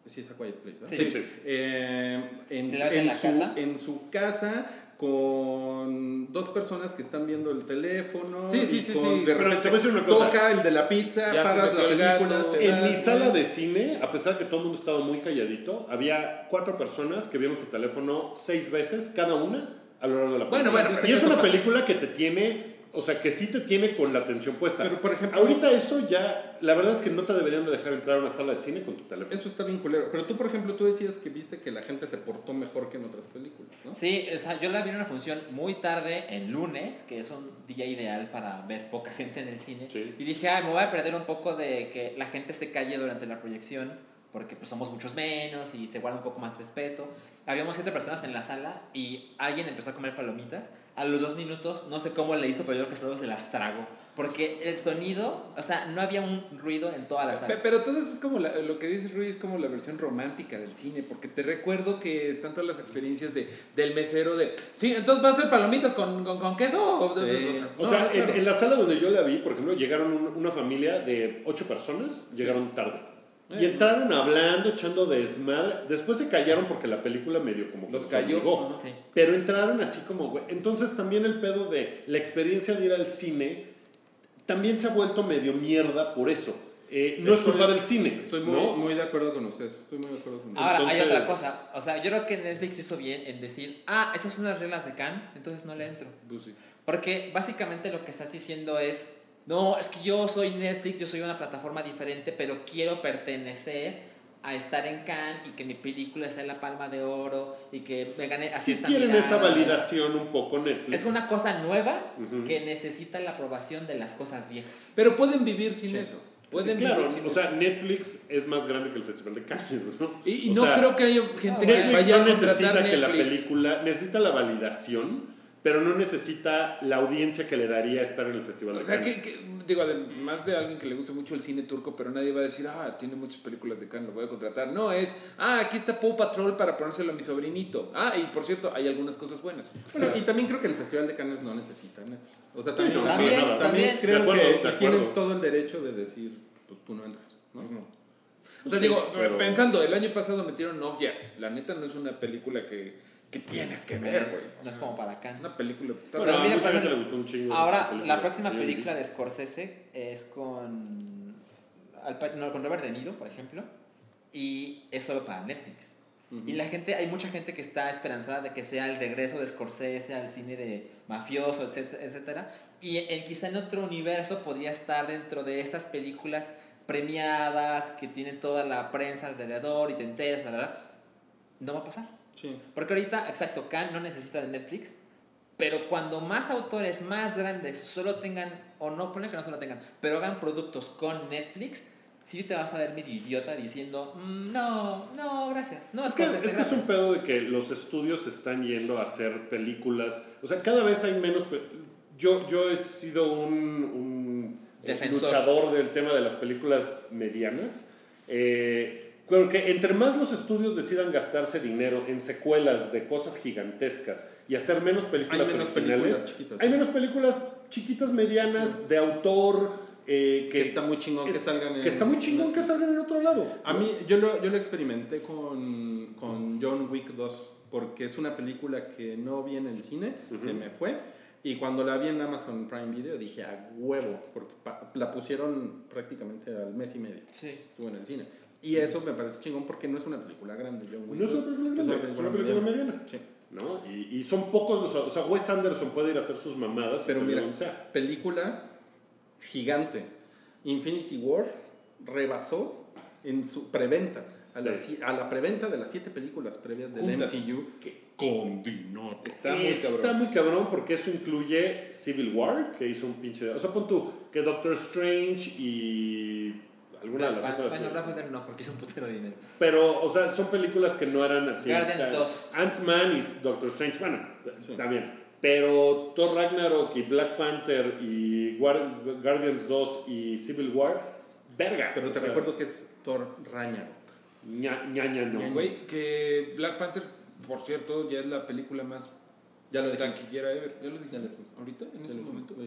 Sí, es A Quiet Place, ¿verdad? Sí. Sí. Eh, en, ¿Se la ves en en la su, casa? en su casa con dos personas que están viendo el teléfono Sí, sí, y sí, con- de Pero repente te voy a decir una cosa. toca el de la pizza, Ya paras la película, te En mi sala de cine, a pesar de que todo el mundo estaba muy calladito, había cuatro personas que vieron su teléfono seis veces, cada una, a lo largo de la Bueno, película. bueno, y pero es una pasa. película que te tiene, o sea, que sí te tiene con la atención puesta. Pero, por ejemplo- ahorita eso ya, la verdad es que no te deberían de dejar entrar a una sala de cine con tu teléfono. Eso está bien culero. Pero tú, por ejemplo, tú decías que viste que la gente se portó mejor que en otras películas, ¿no? Sí, o sea, yo la vi en una función muy tarde, en lunes, que es un día ideal para ver poca gente en el cine. Sí. Y dije, ay, me voy a perder un poco de que la gente se calle durante la proyección, porque pues somos muchos menos y se guarda un poco más respeto. Habíamos siete personas en la sala y alguien empezó a comer palomitas. A los dos minutos, no sé cómo le hizo, pero yo creo que solo se las trago. Porque el sonido, o sea, no había un ruido en toda la sala. Pero todo eso es como la- lo que dices, Rui, es como la versión romántica del cine, porque te recuerdo que están todas las experiencias de, del mesero de, sí, entonces va a ser palomitas con, con, con queso. O, Sí. O No, sea, no, claro. en, en la sala donde yo la vi, por ejemplo, llegaron un- una familia de ocho personas, llegaron tarde. Y entraron hablando, echando desmadre. Después se callaron porque la película medio como que Los cayó. obligó. Sí. Pero entraron así como, güey. Entonces también el pedo de la experiencia de ir al cine también se ha vuelto medio mierda por eso. Eh, no es culpa del cine. Estoy muy, ¿no? muy de acuerdo con ustedes. Estoy muy de acuerdo con ustedes. Ahora, hay otra cosa. O sea, yo creo que Netflix hizo bien en decir, ah, esas son las reglas de Cannes, entonces no le entro. Pues sí. Porque básicamente lo que estás diciendo es, no, es que yo soy Netflix, yo soy una plataforma diferente, pero quiero pertenecer a estar en Cannes y que mi película sea la palma de oro y que me gane a Si mirada. esa validación un poco Netflix. Es una cosa nueva que necesita la aprobación de las cosas viejas. Pero pueden vivir sin eso. Pueden Claro, vivir sin o eso. sea, Netflix es más grande que el Festival de Cannes, ¿no? Y, no sea, creo que haya gente que Netflix vaya no a necesita que la película, necesita la validación, pero no necesita la audiencia que le daría estar en el Festival de O sea, Cannes. que, que- digo, además de alguien que le gusta mucho el cine turco, pero nadie va a decir, ah, tiene muchas películas de Cannes, lo voy a contratar. No, es, ah, aquí está Paw Patrol para ponérselo a mi sobrinito. Ah, y por cierto, hay algunas cosas buenas. Bueno, y también creo que el Festival de Cannes no necesita Netflix. O sea, también, no, También, creo acuerdo, que tienen todo el derecho de decir, pues tú no entras, ¿no? O sea, Sí, digo, pero- pensando, el año pasado metieron Nokia. La neta no es una película que, que tienes que ver, güey. No es como para Cannes. Una película. Bueno, Pero a mira, mucha gente le gustó un chingo. Ahora, la próxima película de Scorsese es con, no, con Robert De Niro, por ejemplo, y es solo para Netflix. Y la gente, hay mucha gente que está esperanzada de que sea el regreso de Scorsese al cine de mafioso, etcétera. Y en, quizá en otro universo podría estar dentro de estas películas premiadas que tienen toda la prensa alrededor y te enteras, la verdad. No va a pasar. Sí. Porque ahorita, exacto, Khan no necesita de Netflix, pero cuando más autores más grandes solo tengan, o no, ponen que no solo tengan, pero hagan productos con Netflix, sí te vas a ver medio idiota diciendo, "Mm, no, no, gracias. No, es, que, es que es un gracias". pedo de que los estudios están yendo a hacer películas. O sea, cada vez hay menos. Yo, yo he sido un, un Defensor. luchador del tema de las películas medianas. Eh, creo que entre más los estudios decidan gastarse dinero en secuelas de cosas gigantescas y hacer menos películas Hay menos originales, películas chiquitas. hay menos películas chiquitas, medianas, de autor, eh, Que está muy chingón que es- salgan en- Que está muy chingón que salgan en otro lado. A mí, yo lo, yo lo experimenté con, con John Wick 2, porque es una película que no vi en el cine, se me fue. Y cuando la vi en Amazon Prime Video dije a huevo, porque pa- la pusieron prácticamente al mes y medio. Sí. Estuvo en el cine. Y eso me parece chingón porque no es una película grande, John Wick No es una 2, película grande, es una película mediana. Sí. ¿no? Y, y son pocos los. O sea, Wes Anderson puede ir a hacer sus mamadas. Pero mira, sea. película gigante. Infinity War rebasó en su preventa. A, Sí. la, a la preventa de las siete películas previas del Juntas. MCU. Combinó. Está muy Está cabrón. muy cabrón porque eso incluye Civil War, que hizo un pinche. O sea, pon tú que Doctor Strange y. Alguna de las otras. bueno, Black Panther no, porque es un putero de dinero. Pero, o sea, son películas que no eran así. Guardians Ta- 2. Ant-Man y Doctor Strange, bueno, también. Pero Thor Ragnarok y Black Panther y Guar- Guardians 2 y Civil War, verga. Pero te sea, recuerdo que es Thor Ragnarok. ña- ñaña no. Güey, que Black Panther, por cierto, ya es la película más Ya lo dijimos. taquillera ever. Ya lo dije. Ya lo dijimos. ¿Ahorita? ¿En ese momento? en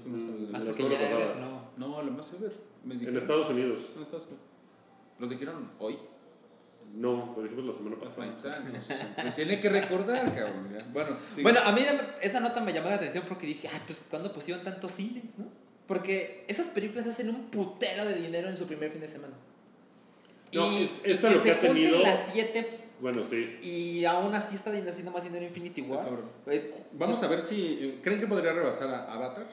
el- Hasta que eres, pasada. no. No, la más ever. Me En dijeron. Estados Unidos. No, Estados Unidos. ¿Lo dijeron hoy? No, lo dijimos la semana Ahí pasada. está. entonces, Me tiene que recordar, cabrón. ya. Bueno, sigue. Bueno, a mí ya me- esa nota me llamó la atención porque dije, ay, pues ¿cuándo pusieron tantos cines, no? Porque esas películas hacen un putero de dinero en su primer fin de semana. No, y, es- y esta que lo que se ha tenido- junten las siete Bueno, sí. y aún así está haciendo más dinero Infinity War. Eh, Vamos a ver si. ¿Creen que podría rebasar a Avatar?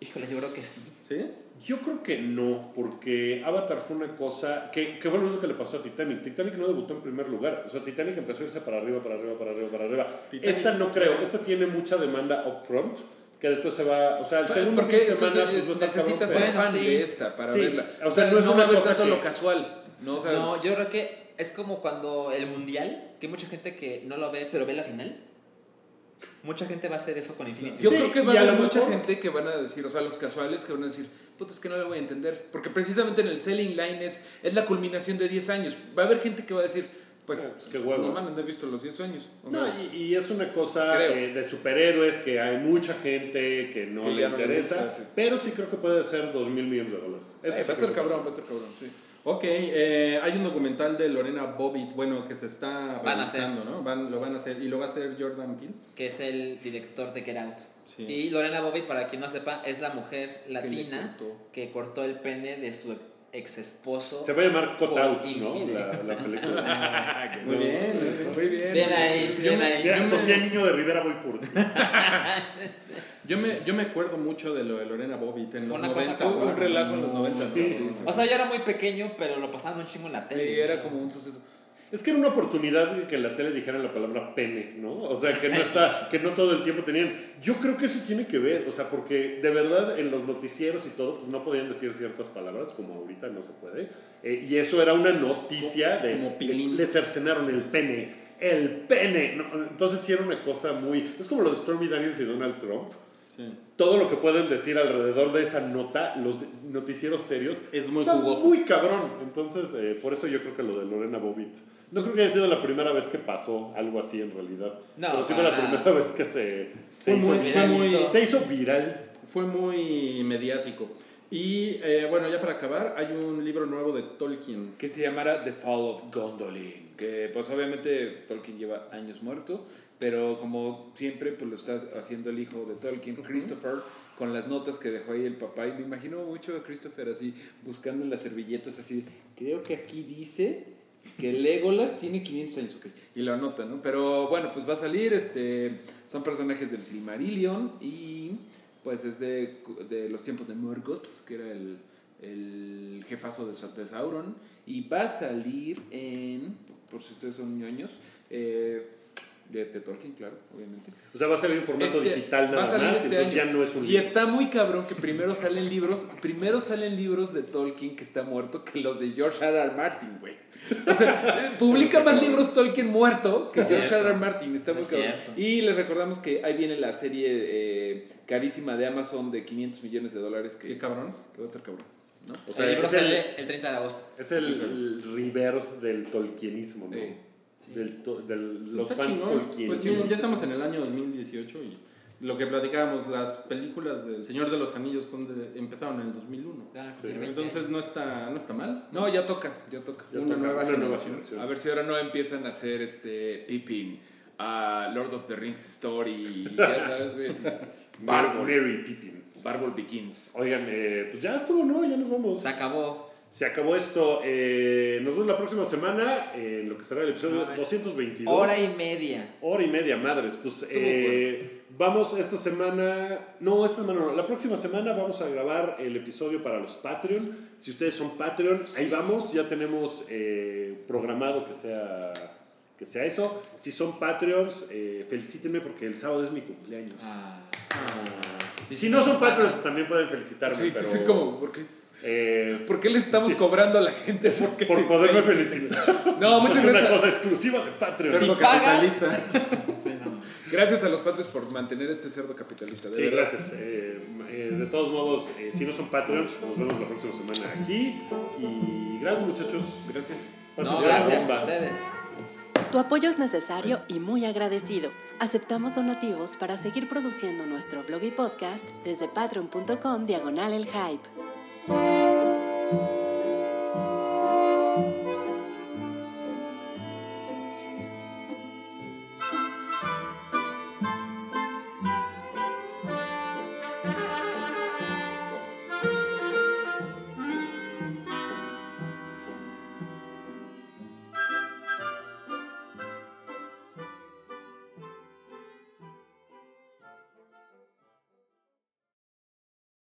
Híjole, yo creo que sí. ¿Sí? Yo creo que no, porque Avatar fue una cosa que, que fue lo mismo que le pasó a Titanic. Titanic no debutó en primer lugar. O sea, Titanic empezó a irse para arriba, para arriba, para arriba, para arriba. Titanic- Esta no creo. Esta tiene mucha demanda upfront, que después se va... O sea, el segundo fin de semana se- pues, necesitas ser fan de esta para Sí, verla. o sea, no es no una cosa tanto que- lo casual. No, o sea, No, yo creo que es como cuando el mundial, que hay mucha gente que no lo ve, pero ve la final. Mucha gente va a hacer eso con Infinity. Yo Sí, creo que va a haber lo mucha mejor- gente que van a decir, o sea, los casuales que van a decir, puta, es que no le voy a entender. Porque precisamente en el selling line es, es la culminación de 10 años. Va a haber gente que va a decir, pues, Ah, qué huevo. no mames, no he visto los 10 años. O No, y, y es una cosa eh, de superhéroes que hay mucha gente que no Que le ya no le interesa, gusta, sí. pero sí creo que puede ser 2 mil millones de dólares. Eso eh, va a estar cabrón, va a estar cabrón, sí. Ok, eh, hay un documental de Lorena Bobbitt, bueno, que se está realizando, ¿no? Van, lo van a hacer y lo va a hacer Jordan Peele. que es el director de Get Out. Sí. Y Lorena Bobbitt, para quien no sepa, es la mujer latina que cortó el pene de su ex esposo. Se va a llamar Cut Por Out, ¿no? La, la película. Muy No. bien. Muy bien. Bien ahí, Yo me- ahí. Mira, Yo me- Sofía Niño de Rivera, voy por ti. Yo me, yo me acuerdo mucho de lo de Lorena Bobbitt en Fue los una cosa 90. cabrón. Fue un relajo en los muy- 90. Sí. Sí, sí. O sea, yo era muy pequeño, pero lo pasaban un chingo en la Sí, tele. era como un suceso. Es que era una oportunidad de que en la tele dijeran la palabra pene, ¿no? O sea, que no está, que no todo el tiempo tenían. Yo creo que eso tiene que ver, o sea, porque de verdad en los noticieros y todo, pues no podían decir ciertas palabras, como ahorita no se puede. Eh, y eso era una noticia de. Como pilín. Le cercenaron el pene. El pene. ¿no? Entonces sí era una cosa muy. Es como lo de Stormy Daniels y Donald Trump. Sí. Todo lo que pueden decir alrededor de esa nota, los noticieros serios, Es muy jugoso. muy cabrón. Entonces, eh, por eso yo creo que lo de Lorena Bobbitt. No creo que haya sido la primera vez que pasó algo así en realidad. No, Pero sí fue la nada. primera vez que se, se, hizo, muy- fue muy- se hizo viral. Fue muy mediático. Y eh, bueno, ya para acabar, hay un libro nuevo de Tolkien. que se llamara The Fall of Gondolin. Que pues obviamente Tolkien lleva años muerto, pero como siempre pues lo está haciendo el hijo de Tolkien, Christopher, con las notas que dejó ahí el papá. Y me imagino mucho a Christopher así, buscando en las servilletas así, creo que aquí dice que Legolas tiene 500 años, ok. Y lo anota, ¿no? Pero bueno, pues va a salir, este, son personajes del Silmarillion y pues es de, de los tiempos de Morgoth, que era el, el jefazo de, de Sauron, y va a salir en, por si ustedes son ñoños, eh, de, de Tolkien, claro, obviamente. O sea, va a salir en formato Este, digital nada más, este entonces año. ya no es un Y libro. está muy cabrón que primero salen libros, primero salen libros de Tolkien que está muerto que los de George R. R. Martin, güey. O sea, publica más libros Tolkien muerto que Es George. R. R. Martin, está muy Es cabrón. cierto. Y les recordamos que ahí viene la serie eh, carísima de Amazon de 500 millones de dólares que, Qué cabrón. que va a estar cabrón. ¿no? O sea, el libro es el, sale el 30 de agosto. es el, el rebirth del tolkienismo, ¿no? Sí. Del, to- del- Pues los fans chingón. Tolkien. Pues miren, ya estamos en el año 2018 y lo que platicábamos, las películas del Señor de los Anillos son de, empezaron en el 2001. Ya, Sí, tiene 20 Entonces no está, no está mal. No, ya toca, ya toca. Ya Una toca nueva una nueva generación. A ver si ahora no empiezan a hacer este Pippin, a Lord of the Rings Story, ya sabes, güey. Pippin. Barbol Begins. Oigan, eh, pues ya estuvo, ¿no? Ya nos vamos. Se acabó. Se acabó esto. Eh, nos vemos la próxima semana en lo que será el episodio No, es 222. Hora y media. Hora y media, madres. Pues eh, vamos esta semana. No, esta semana no. La próxima semana vamos a grabar el episodio para los Patreon. Si ustedes son Patreon, ahí vamos. Ya tenemos eh, programado que sea, que sea eso. Si son Patreons, eh, felicítenme porque el sábado es mi cumpleaños. Ah. Y si no son Patreons, también pueden felicitarme. Sí, pero, así como, ¿por qué, eh, ¿por qué le estamos Sí. cobrando a la gente? ¿Por, poderme felicitar. No, muchas es una gracias. cosa exclusiva de Patreon. Cerdo capitalista. Sí, no. Gracias a los padres por mantener este cerdo capitalista. De Sí, verdad. gracias. Eh, eh, de todos modos, eh, si no son Patreons, nos vemos la próxima semana aquí. Y gracias, muchachos. Gracias. No, gracias a ustedes. Tu apoyo es necesario y muy agradecido. Aceptamos donativos para seguir produciendo nuestro blog y podcast desde patreon.com diagonal el hype. Música